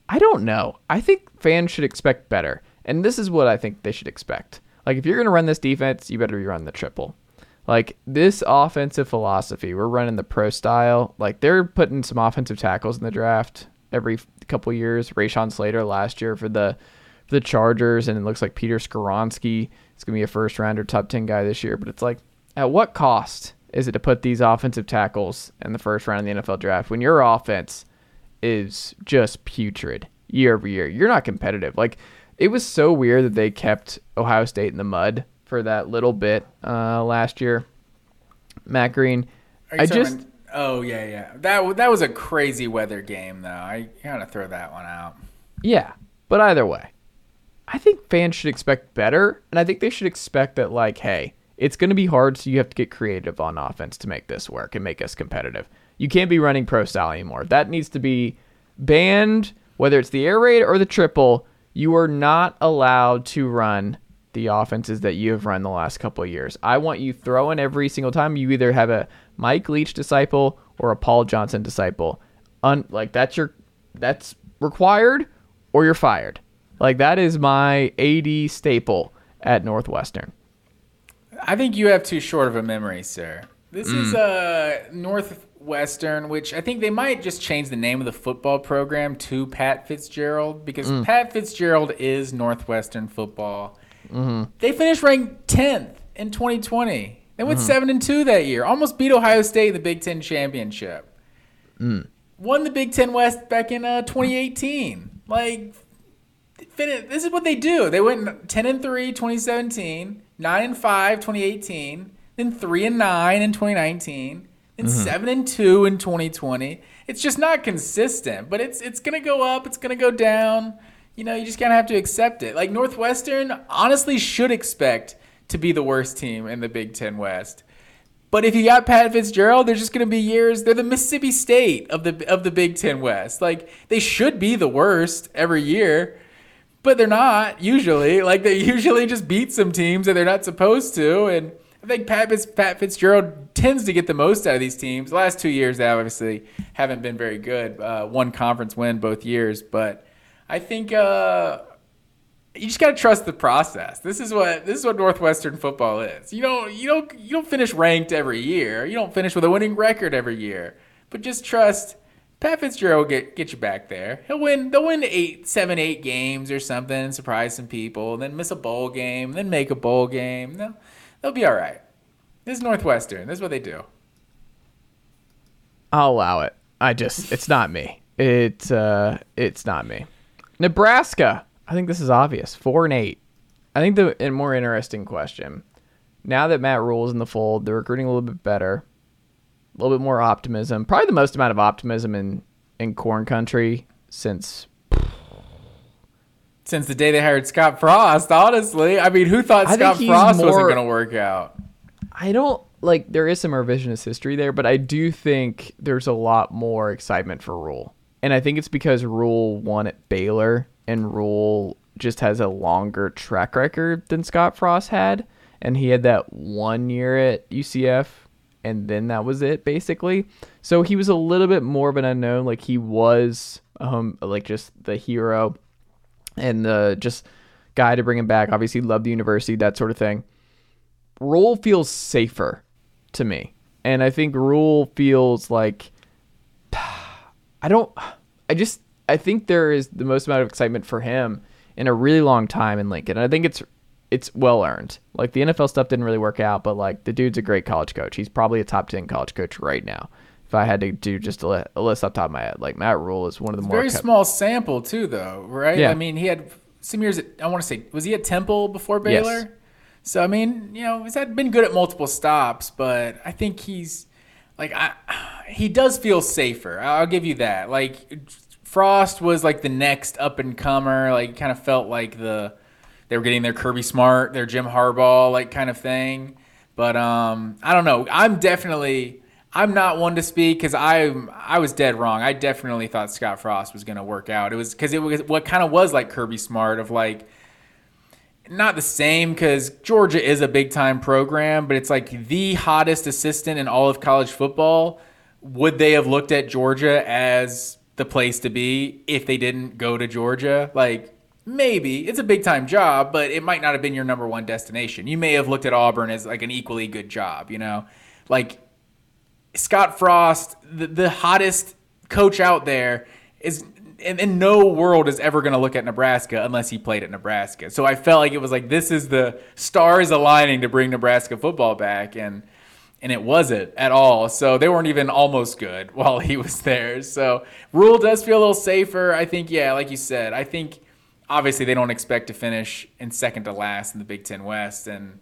I don't know. I think fans should expect better. And this is what I think they should expect. Like, if you're going to run this defense, you better be running the triple. Like, this offensive philosophy, we're running the pro style. Like, they're putting some offensive tackles in the draft every couple years. Rashawn Slater last year for the for the Chargers, and it looks like Peter Skoronski is going to be a first rounder, top 10 guy this year. But it's like, at what cost is it to put these offensive tackles in the first round of the NFL draft when your offense is just putrid year over year? You're not competitive. Like, it was so weird that they kept Ohio State in the mud for that little bit uh, last year. Matt Green, I just about- oh yeah yeah that that was a crazy weather game though. I gotta throw that one out. Yeah, but either way, I think fans should expect better, and I think they should expect that like, hey, it's going to be hard, so you have to get creative on offense to make this work and make us competitive. You can't be running pro style anymore. That needs to be banned, whether it's the air raid or the triple. You are not allowed to run the offenses that you have run the last couple of years. I want you throwing every single time. You either have a Mike Leach disciple or a Paul Johnson disciple. Un- like that's your that's required or you're fired. Like that is my AD staple at Northwestern. I think you have too short of a memory, sir. This Mm. is uh, Northwestern, which I think they might just change the name of the football program to Pat Fitzgerald because Mm. Pat Fitzgerald is Northwestern football. Mm-hmm. They finished ranked 10th in 2020. They Mm-hmm. went 7 and 2 that year. Almost beat Ohio State in the Big 10 championship. Mm. Won the Big 10 West back in uh, 2018. Like fin- this is what they do. They went 10 and 3 2017, 9 and 5 2018, then 3 and 9 in 2019, then 7 and 2 in 2020. It's just not consistent, but it's it's going to go up, it's going to go down. You know, you just kind of have to accept it. Like Northwestern honestly should expect to be the worst team in the Big 10 West. But if you got Pat Fitzgerald, there's just going to be years. They're the Mississippi State of the of the Big Ten West. Like they should be the worst every year, but they're not usually. Like they usually just beat some teams that they're not supposed to. And I think Pat, Pat Fitzgerald tends to get the most out of these teams. The last two years, they obviously haven't been very good. Uh, one conference win both years, but I think. Uh, you just gotta trust the process. This is what this is what Northwestern football is. You don't you don't you don't finish ranked every year. You don't finish with a winning record every year. But just trust Pat Fitzgerald will get get you back there. He'll win. They'll win eight, seven, eight games or something, surprise some people. Then miss a bowl game, then make a bowl game. They'll they'll be all right. This is Northwestern. This is what they do. I'll allow it. I just it's not me. It's uh it's not me. Nebraska. I think this is obvious. Four and eight. I think the a more interesting question. Now that Matt Rhule is in the fold, they're recruiting a little bit better, a little bit more optimism. Probably the most amount of optimism in in corn country since Since the day they hired Scott Frost, honestly, I mean, who thought I Scott Frost wasn't going to work out? I don't like there is some revisionist history there, but I do think there's a lot more excitement for Rhule. And I think it's because Rhule won at Baylor and Rhule just has a longer track record than Scott Frost had. And he had that one year at UCF and then that was it basically. So he was a little bit more of an unknown. Like he was um like just the hero and the just guy to bring him back. Obviously loved the university, that sort of thing. Rhule feels safer to me. And I think Rhule feels like I don't I just I think there is the most amount of excitement for him in a really long time in Lincoln. And I think it's it's well earned. Like the NFL stuff didn't really work out, but like the dude's a great college coach. He's probably a top 10 college coach right now. If I had to do just a, li- a list off the top of my head, like Matt Rhule is one of the more Very kept- small sample too, though, right? Yeah. I mean, he had some years. At, I want to say, was he at Temple before Baylor? Yes. So I mean, you know, he's had been good at multiple stops, but I think he's like, I, he does feel safer. I'll give you that. Like Frost was like the next up and comer. Like kind of felt like the they were getting their Kirby Smart, their Jim Harbaugh like kind of thing. But um, I don't know. I'm definitely I'm not one to speak because I I was dead wrong. I definitely thought Scott Frost was going to work out. It was because it was what kind of was like Kirby Smart of like not the same because Georgia is a big time program, but it's like the hottest assistant in all of college football. Would they have looked at Georgia as the place to be if they didn't go to Georgia? Like maybe it's a big time job, but it might not have been your number one destination. You may have looked at Auburn as like an equally good job, you know? Like Scott Frost, the, the hottest coach out there, is in, in no world is ever going to look at Nebraska unless he played at Nebraska. So I felt like it was like this is the stars aligning to bring Nebraska football back, and and it wasn't at all. So they weren't even almost good while he was there. So Rhule does feel a little safer. I think, yeah, like you said, I think obviously they don't expect to finish in second to last in the Big Ten West, and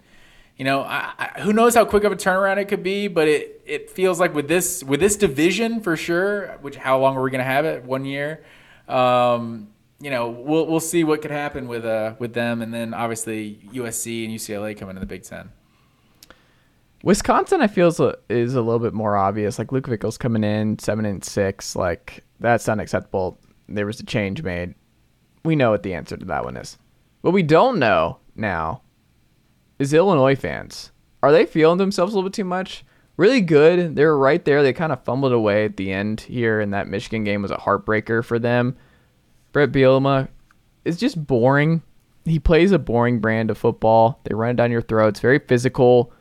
you know, I, I, who knows how quick of a turnaround it could be, but it, it feels like with this with this division for sure. Which how long are we going to have it? One year. Um, you know, we'll we'll see what could happen with uh with them, and then obviously USC and UCLA coming in the Big Ten. Wisconsin, I feel is a, is a little bit more obvious. Like Luke Fickell's coming in seven and six, like that's unacceptable. There was a change made. We know what the answer to that one is. What we don't know now is Illinois fans. Are they feeling themselves a little bit too much? Really good. They're right there. They kind of fumbled away at the end here, and that Michigan game was a heartbreaker for them. Bret Bielema is just boring. He plays a boring brand of football. They run it down your throats, very physical.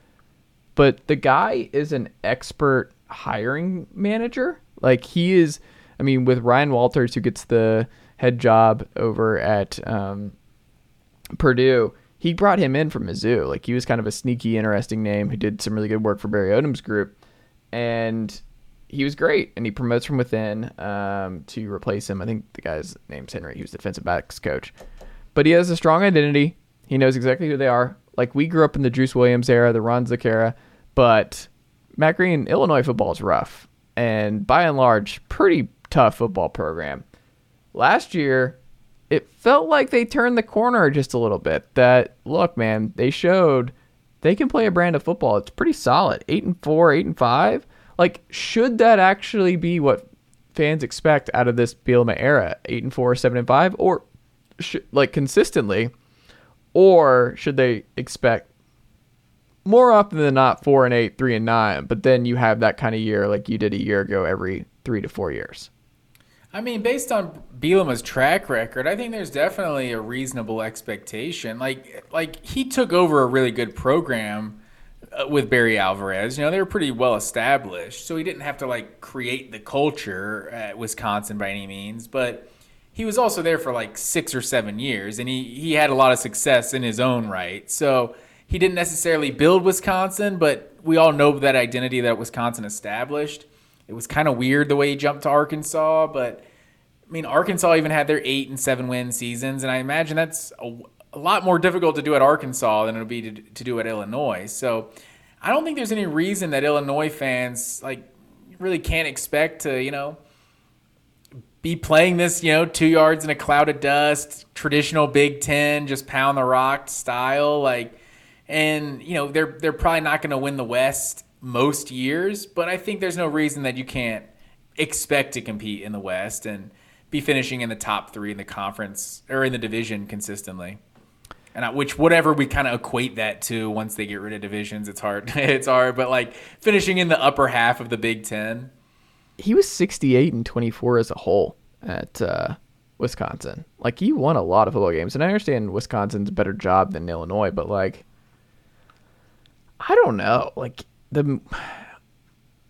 But the guy is an expert hiring manager. Like he is, I mean, with Ryan Walters, who gets the head job over at um, Purdue, he brought him in from Mizzou. Like he was kind of a sneaky, interesting name who did some really good work for Barry Odom's group, and he was great. And he promotes from within um, to replace him. I think the guy's name's Henry. He was defensive backs coach, but he has a strong identity. He knows exactly who they are. Like we grew up in the Juice Williams era, the Ron Zook era, but Matt Green, Illinois football is rough, and by and large, pretty tough football program. Last year, it felt like they turned the corner just a little bit. That look, man, they showed they can play a brand of football. It's pretty solid. Eight and four, eight and five. Like, should that actually be what fans expect out of this Bielema era? Eight and four, seven and five, or sh- like consistently, or should they expect more often than not four and eight, three and nine? But then you have that kind of year like you did a year ago every three to four years. I mean, based on Bielema's track record, I think there's definitely a reasonable expectation. Like, like he took over a really good program uh, with Barry Alvarez. You know, they were pretty well established, so he didn't have to like create the culture at Wisconsin by any means. But he was also there for like six or seven years, and he he had a lot of success in his own right. So he didn't necessarily build Wisconsin, but we all know that identity that Wisconsin established. It was kind of weird the way he jumped to Arkansas, but I mean, Arkansas even had their eight and seven win seasons, and I imagine that's a, a lot more difficult to do at Arkansas than it'll be to, to do at Illinois. So I don't think there's any reason that Illinois fans like really can't expect to, you know, be playing this, you know, two yards in a cloud of dust, traditional Big Ten, just pound the rock style, like, and you know they're they're probably not going to win the West most years, but I think there's no reason that you can't expect to compete in the West and be finishing in the top three in the conference or in the division consistently. And I, which whatever we kind of equate that to once they get rid of divisions, it's hard. it's hard, but like finishing in the upper half of the Big Ten. He was 68 and 24 as a whole at uh, Wisconsin. Like he won a lot of football games, and I understand Wisconsin's better job than Illinois, but like I don't know. Like the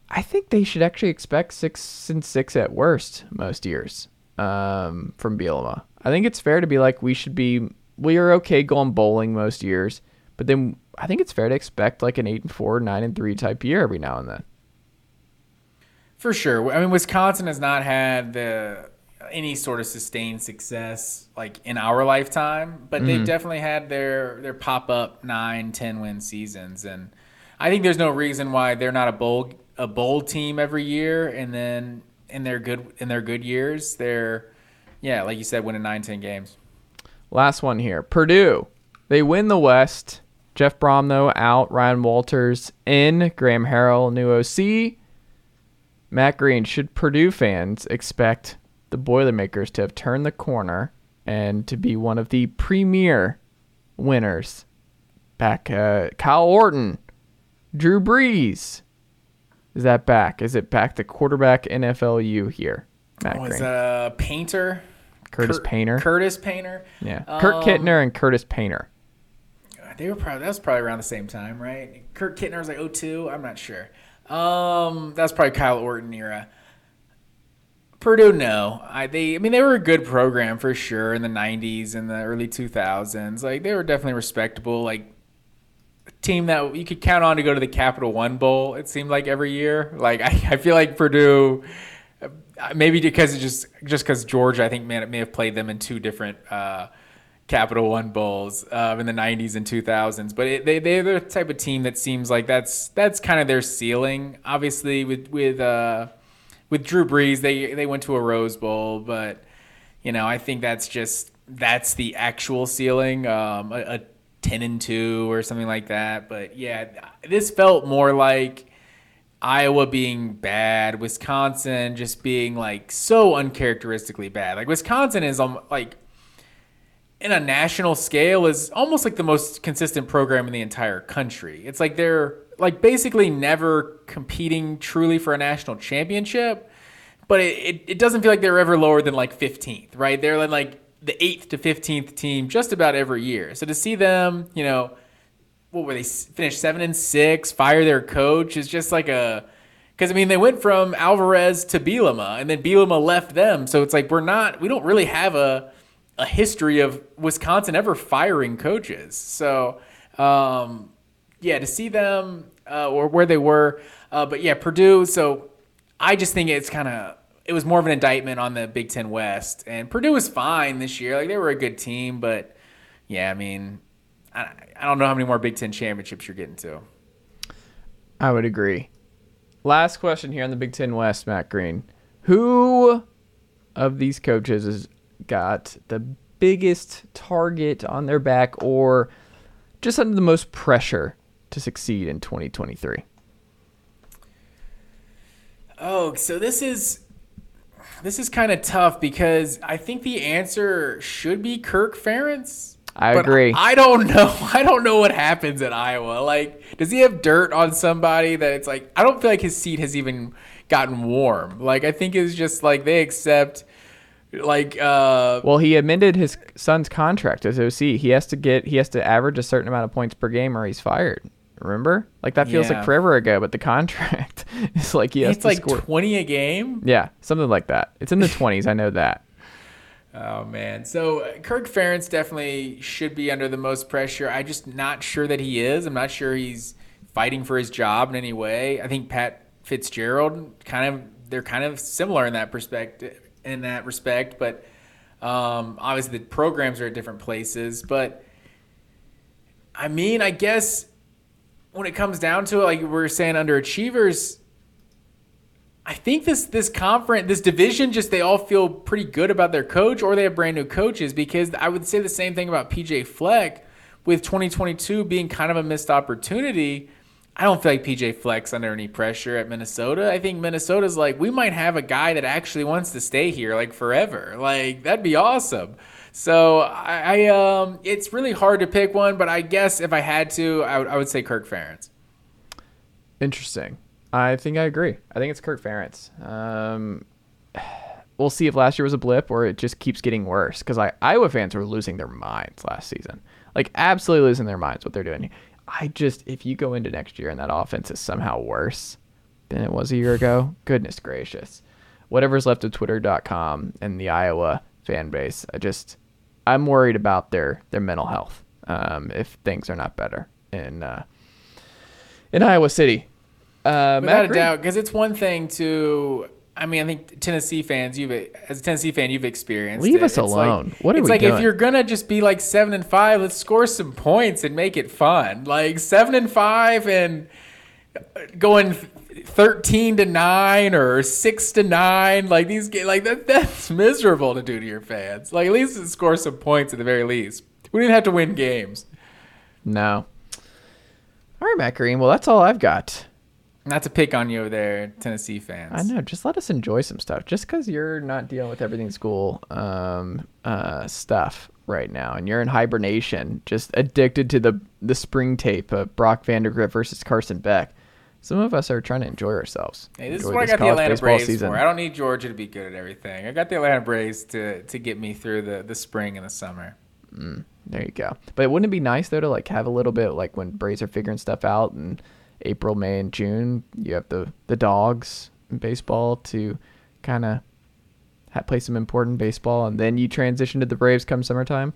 I think they should actually expect six and six at worst most years um, from Bielema. I think it's fair to be like we should be we are okay going bowling most years, but then I think it's fair to expect like an eight and four, nine and three type year every now and then. For sure. I mean, Wisconsin has not had the any sort of sustained success like in our lifetime, but mm-hmm. they've definitely had their their pop up nine, ten win seasons, and I think there's no reason why they're not a bowl a bowl team every year, and then in their good in their good years, they're yeah, like you said, winning nine, ten games. Last one here, Purdue. They win the West. Jeff though out. Ryan Walters in. Graham Harrell, new OC. Matt Green, should Purdue fans expect the Boilermakers to have turned the corner and to be one of the premier winners? Back, uh, Kyle Orton, Drew Brees. Is that back? Is it back to quarterback NFLU here? Matt Was Green. that a painter? Curtis Cur- Painter. Curtis Painter. yeah. Kurt Um, Kittner and Curtis Painter. They were probably that was probably around the same time, right? Kurt Kittner was like 02. I'm not sure. Um, that's probably Kyle Orton era. Purdue, no. I they I mean they were a good program for sure in the 90s and the early 2000s. Like they were definitely respectable. Like team that you could count on to go to the Capital One Bowl. It seemed like every year. Like I, I feel like Purdue. uh, Maybe because it just just because Georgia, I think may, may have played them in two different uh, Capital One Bowls uh, in the '90s and 2000s. But it, they they're the type of team that seems like that's that's kind of their ceiling. Obviously, with with uh, with Drew Brees, they they went to a Rose Bowl, but you know I think that's just that's the actual ceiling, um, a, a ten and two or something like that. But yeah, this felt more like. Iowa being bad, Wisconsin just being like so uncharacteristically bad. Like Wisconsin is um, like in a national scale is almost like the most consistent program in the entire country. It's like they're like basically never competing truly for a national championship, but it, it, it doesn't feel like they're ever lower than like 15th, right? They're like the 8th to 15th team just about every year. So to see them, you know, what were they finish seven and six, fire their coach is just like a because I mean they went from Alvarez to Bielema and then Bielema left them, so it's like we're not we don't really have a a history of Wisconsin ever firing coaches. So um, yeah, to see them uh, or where they were, uh, but yeah, Purdue. So I just think it's kind of it was more of an indictment on the Big Ten West, and Purdue was fine this year. Like they were a good team, but yeah, I mean. I, I don't know how many more Big Ten championships you're getting to. I would agree. Last question here on the Big Ten West, Matt Green. Who of these coaches has got the biggest target on their back or just under the most pressure to succeed in 2023? Oh, so this is this is kind of tough because I think the answer should be Kirk Ferentz. I But agree. I don't know. I don't know what happens at Iowa. Like, does he have dirt on somebody that it's like? I don't feel like his seat has even gotten warm. Like, I think it's just like they accept, like, uh, well, he amended his son's contract as OC. He has to get he has to average a certain amount of points per game or he's fired. Remember? Like that feels Yeah. like forever ago, but the contract is like he has it's to like score. twenty a game. yeah, something like that. It's in the 20s, I know that. Oh man, so Kirk Ferentz definitely should be under the most pressure. I'm just not sure that he is. I'm not sure he's fighting for his job in any way. I think Pat Fitzgerald kind of they're kind of similar in that perspective in that respect, but um, obviously the programs are at different places. But I mean, I guess when it comes down to it, like we we're saying, underachievers. I think this this conference, this division, just they all feel pretty good about their coach, or they have brand new coaches. Because I would say the same thing about PJ Fleck, with 2022 being kind of a missed opportunity. I don't feel like PJ Fleck's under any pressure at Minnesota. I think Minnesota's like we might have a guy that actually wants to stay here like forever. Like that'd be awesome. So I, I um, it's really hard to pick one, but I guess if I had to, I would, I would say Kirk Ferentz. Interesting. I think I agree. I think it's Kirk Ferentz. Um, we'll see if last year was a blip or it just keeps getting worse. Because Iowa fans were losing their minds last season, like absolutely losing their minds what they're doing. I just, if you go into next year and that offense is somehow worse than it was a year ago, goodness gracious. Whatever's left of Twitter.com and the Iowa fan base, I just, I'm worried about their their mental health. Um, if things are not better in uh, in Iowa City. Uh, Without Matt a Green. doubt, because it's one thing to. I mean, I think Tennessee fans, you've as a Tennessee fan, you've experienced. Leave it. us It's like- alone. What are it's we like if you're gonna just be like seven and five, let's score some points and make it fun. Like seven and five and going thirteen to nine or six to nine, like these like that. That's miserable to do to your fans. Like at least score some points at the very least. We didn't have to win games. No. All right, Matt. Well, that's all I've got Not to pick on you over there, Tennessee fans. I know. Just let us enjoy some stuff. Just because you're not dealing with everything school um, uh, stuff right now, and you're in hibernation, just addicted to the the spring tape of Brock Vandagriff versus Carson Beck. Some of us are trying to enjoy ourselves. Hey, this Enjoy is what I got the Atlanta Braves season. for. I don't need Georgia to be good at everything. I got the Atlanta Braves to to get me through the the spring and the summer. Mm, there you go. But wouldn't it be nice though to like have a little bit like when Braves are figuring stuff out in April, May, and June, you have the the dogs in baseball to kind of play some important baseball, and then you transition to the Braves come summertime.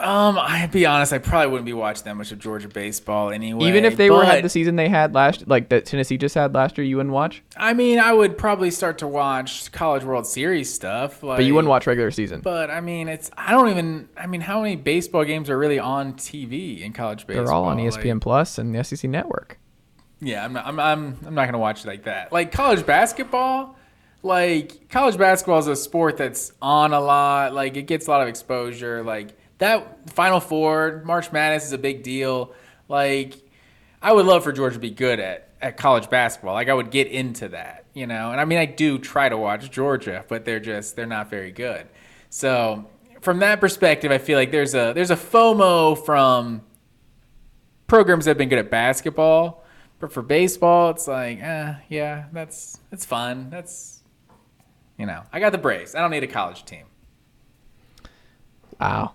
Um, I'd be honest, I probably wouldn't be watching that much of Georgia baseball anyway. Even if they were had the season they had last, like that Tennessee just had last year, you wouldn't watch. I mean, I would probably start to watch College World Series stuff, like, But you wouldn't watch regular season. But I mean, it's I don't even. I mean, how many baseball games are really on TV in college baseball? They're all on ESPN Like, Plus and the SEC Network. yeah, I'm not, I'm I'm I'm not gonna watch it like that. Like college basketball, like college basketball is a sport that's on a lot. Like it gets a lot of exposure. Like that Final Four, March Madness is a big deal. Like I would love for Georgia to be good at at college basketball. Like I would get into that, you know. And I mean, I do try to watch Georgia, but they're just they're not very good. So from that perspective, I feel like there's a there's a FOMO from programs that have been good at basketball, but for baseball, it's like, eh, yeah, that's that's fun. That's you know, I got the Braves. I don't need a college team. Wow.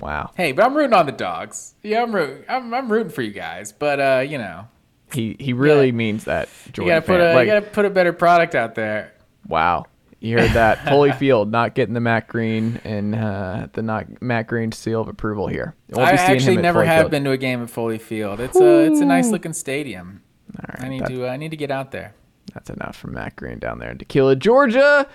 Wow. Hey, but I'm rooting on the Dawgs. Yeah, I'm rooting. I'm, I'm rooting for you guys, but uh, you know, He he really Yeah. means that. you gotta put fan. a Like, you gotta put a better product out there. Wow. You heard that. Foley Field not getting the Matt Green and uh, the not Matt Green seal of approval here. I actually never have been to a game at Foley Field. It's a it's a nice looking stadium. All right, I need that- to uh, I need to get out there. That's enough from Matt Green down there in Dacula, Georgia.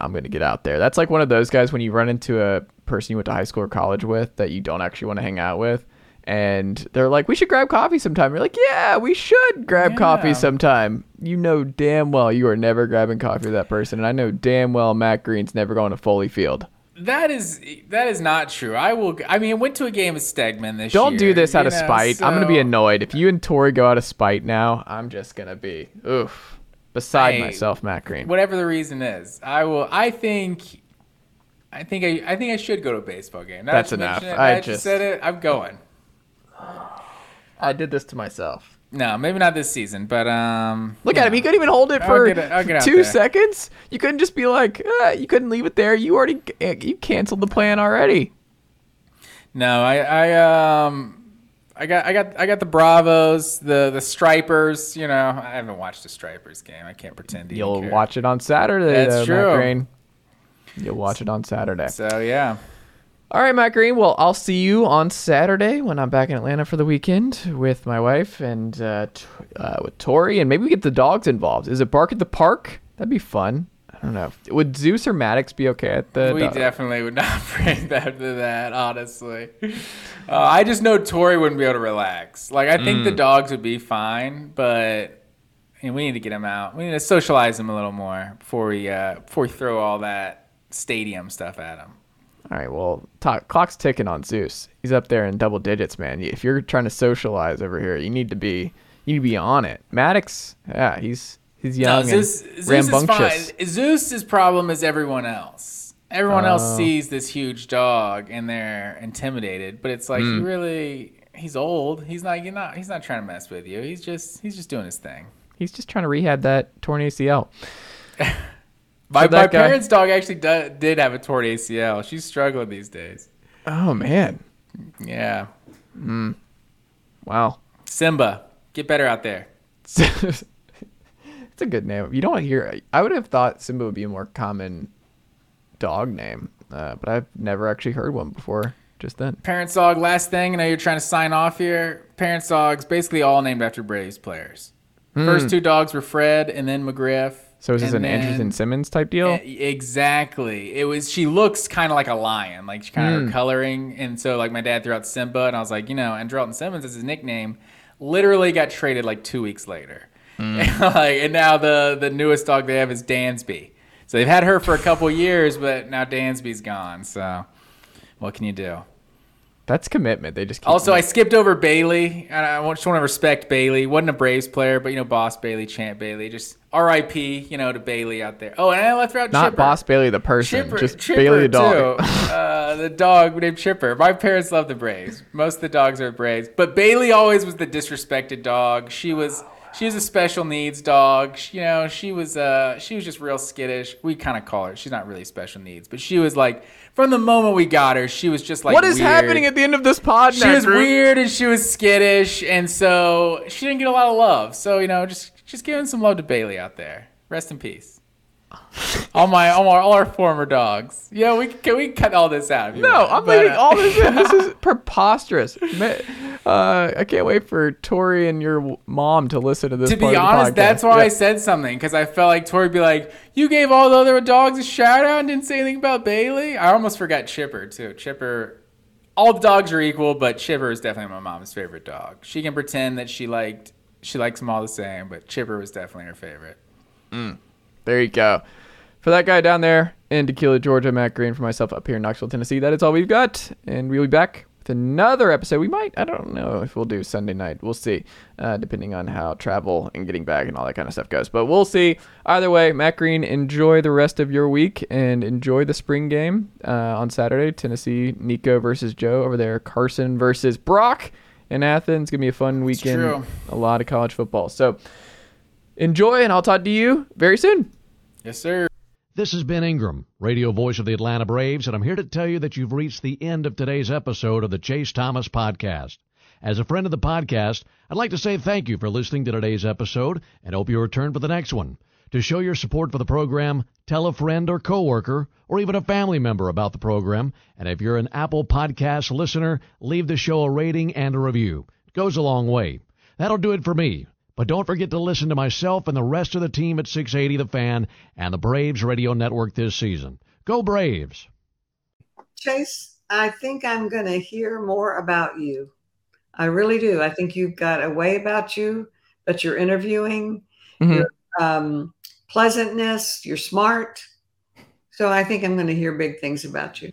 I'm gonna get out there. That's like one of those guys when you run into a person you went to high school or college with that you don't actually want to hang out with, and they're like, "We should grab coffee sometime." You're like, "Yeah, we should grab coffee sometime." You know damn well you are never grabbing coffee with that person, and I know damn well Matt Green's never going to Foley Field. That is that is not true. I will. I mean, I went to a game of Stegeman this year. Don't year. do this out of know, spite. I'm gonna be annoyed if you and Tori go out of spite now. I'm just gonna be oof beside Hey, myself, Matt Green. whatever the reason is. I will. I think. I think I. I think I should go to a baseball game. Now That's that enough. I now just- said it. I'm going. I did this to myself. No, maybe not this season, but um. Look at him. He couldn't even hold it I'll for it- two there. seconds. You couldn't just be like, uh, you couldn't leave it there. You already you canceled the plan already. No, I. I um. I got, I got, I got the Bravos, the the Stripers. You know, I haven't watched the Stripers game. I can't pretend to. You'll care. watch it on Saturday. That's though, true. You'll watch it on Saturday. So yeah, All right, Matt Green. Well, I'll see you on Saturday when I'm back in Atlanta for the weekend with my wife and uh, t- uh, with Tori, and maybe we get the dogs involved. Is it bark at the park? That'd be fun. I don't know. Would Zeus or Maddox be okay at the? we dog- definitely would not bring them to that. Honestly, uh, I just know Tori wouldn't be able to relax. Like I think the Mm. dogs would be fine, but I mean, we need to get them out. We need to socialize them a little more before we uh, before we throw all that stadium stuff at them. All right. Well, to- clock's ticking on Zeus. He's up there in double digits, man. If you're trying to socialize over here, you need to be you need to be on it. Maddox, yeah, he's he's young and Zeus, Zeus is rambunctious. fine. Zeus's problem is everyone else. Everyone else Oh. sees this huge dog and they're intimidated, but it's like Hmm. he really he's old. He's not you're not he's not trying to mess with you. He's just he's just doing his thing. He's just trying to rehab that torn ACL. My, So my guy- parents' dog actually do, did have a torn ACL. She's struggling these days. Oh man, Yeah. wow. Simba, get better out there. it's a good name. You don't hear. I would have thought Simba would be a more common dog name, uh, but I've never actually heard one before. Just then. Parents' dog, last thing. I know you're trying to sign off here. Parents' dogs, basically all named after Braves players. First two dogs were Fred and then McGriff. Hmm. So is this and an Anderson then- Simmons type deal? E- Exactly. It was. She looks kind of like a lion, like she kind of Hmm. her coloring. And so, like my dad threw out Simba, and I was like, you know, Andrelton Simmons is his nickname. Literally got traded like two weeks later. Hmm. like, and now the the newest dog they have is Dansby. So they've had her for a couple years, but now Dansby's gone. So what can you do? That's commitment. They just keep Also, I skipped over Bailey, and I just want to respect Bailey. wasn't a Braves player, but you know, Boss Bailey, Champ Bailey, just R.I.P. You know, to Bailey out there. Oh, and I left out not Chipper. Boss Bailey the person, Chipper, just Chipper Bailey the dog. Uh, the dog named Chipper. My parents love the Braves. Most of the dogs are Braves, but Bailey always was the disrespected dog. She was she was a special needs dog. She, you know, she was uh she was just real skittish. We kind of call her. She's not really special needs, but she was like from the moment we got her, she was just like what is weird. happening at the end of this pod? She was weird and she was skittish, and so she didn't get a lot of love. So you know, just just giving some love to Bailey out there. Rest in peace. All my all our, all our former dogs. Yeah, we can we cut all this out. No, want, I'm but, leaving uh, all this in. This is preposterous. Uh, I can't wait for Tori and your mom to listen to this. To part be honest, that's why Yeah. I said something because I felt like Tori would be like, "You gave all the other dogs a shout out and didn't say anything about Bailey." I almost forgot Chipper too. Chipper, all the dogs are equal, but Chipper is definitely my mom's favorite dog. She can pretend that she liked she likes them all the same, but Chipper was definitely her favorite. There you go. For that guy down there in Dacula, Georgia, Matt Green, for myself up here in Knoxville, Tennessee, that is all we've got. And we'll be back with another episode. We might, I don't know if we'll do Sunday night. We'll see, uh, depending on how travel and getting back and all that kind of stuff goes. But we'll see. Either way, Matt Green, enjoy the rest of your week and enjoy the spring game uh, on Saturday. Tennessee, Nico versus Joe over there. Carson versus Brock in Athens. It's Going to be a fun weekend. true. A lot of college football. So enjoy, and I'll talk to you very soon. Yes, sir. This is Ben Ingram, radio voice of the Atlanta Braves, and I'm here to tell you that you've reached the end of today's episode of the Chase Thomas Podcast. As a friend of the podcast, I'd like to say thank you for listening to today's episode and hope you return for the next one. To show your support for the program, tell a friend or coworker or even a family member about the program. And if you're an Apple Podcast listener, leave the show a rating and a review. It goes a long way. That'll do it for me. But don't forget to listen to myself and the rest of the team at 680 The Fan and the Braves Radio Network this season. Go Braves! Chase, I think I'm going to hear more about you. I really do. I think you've got a way about you that you're interviewing, Mhm. your um, pleasantness, you're smart. So I think I'm going to hear big things about you.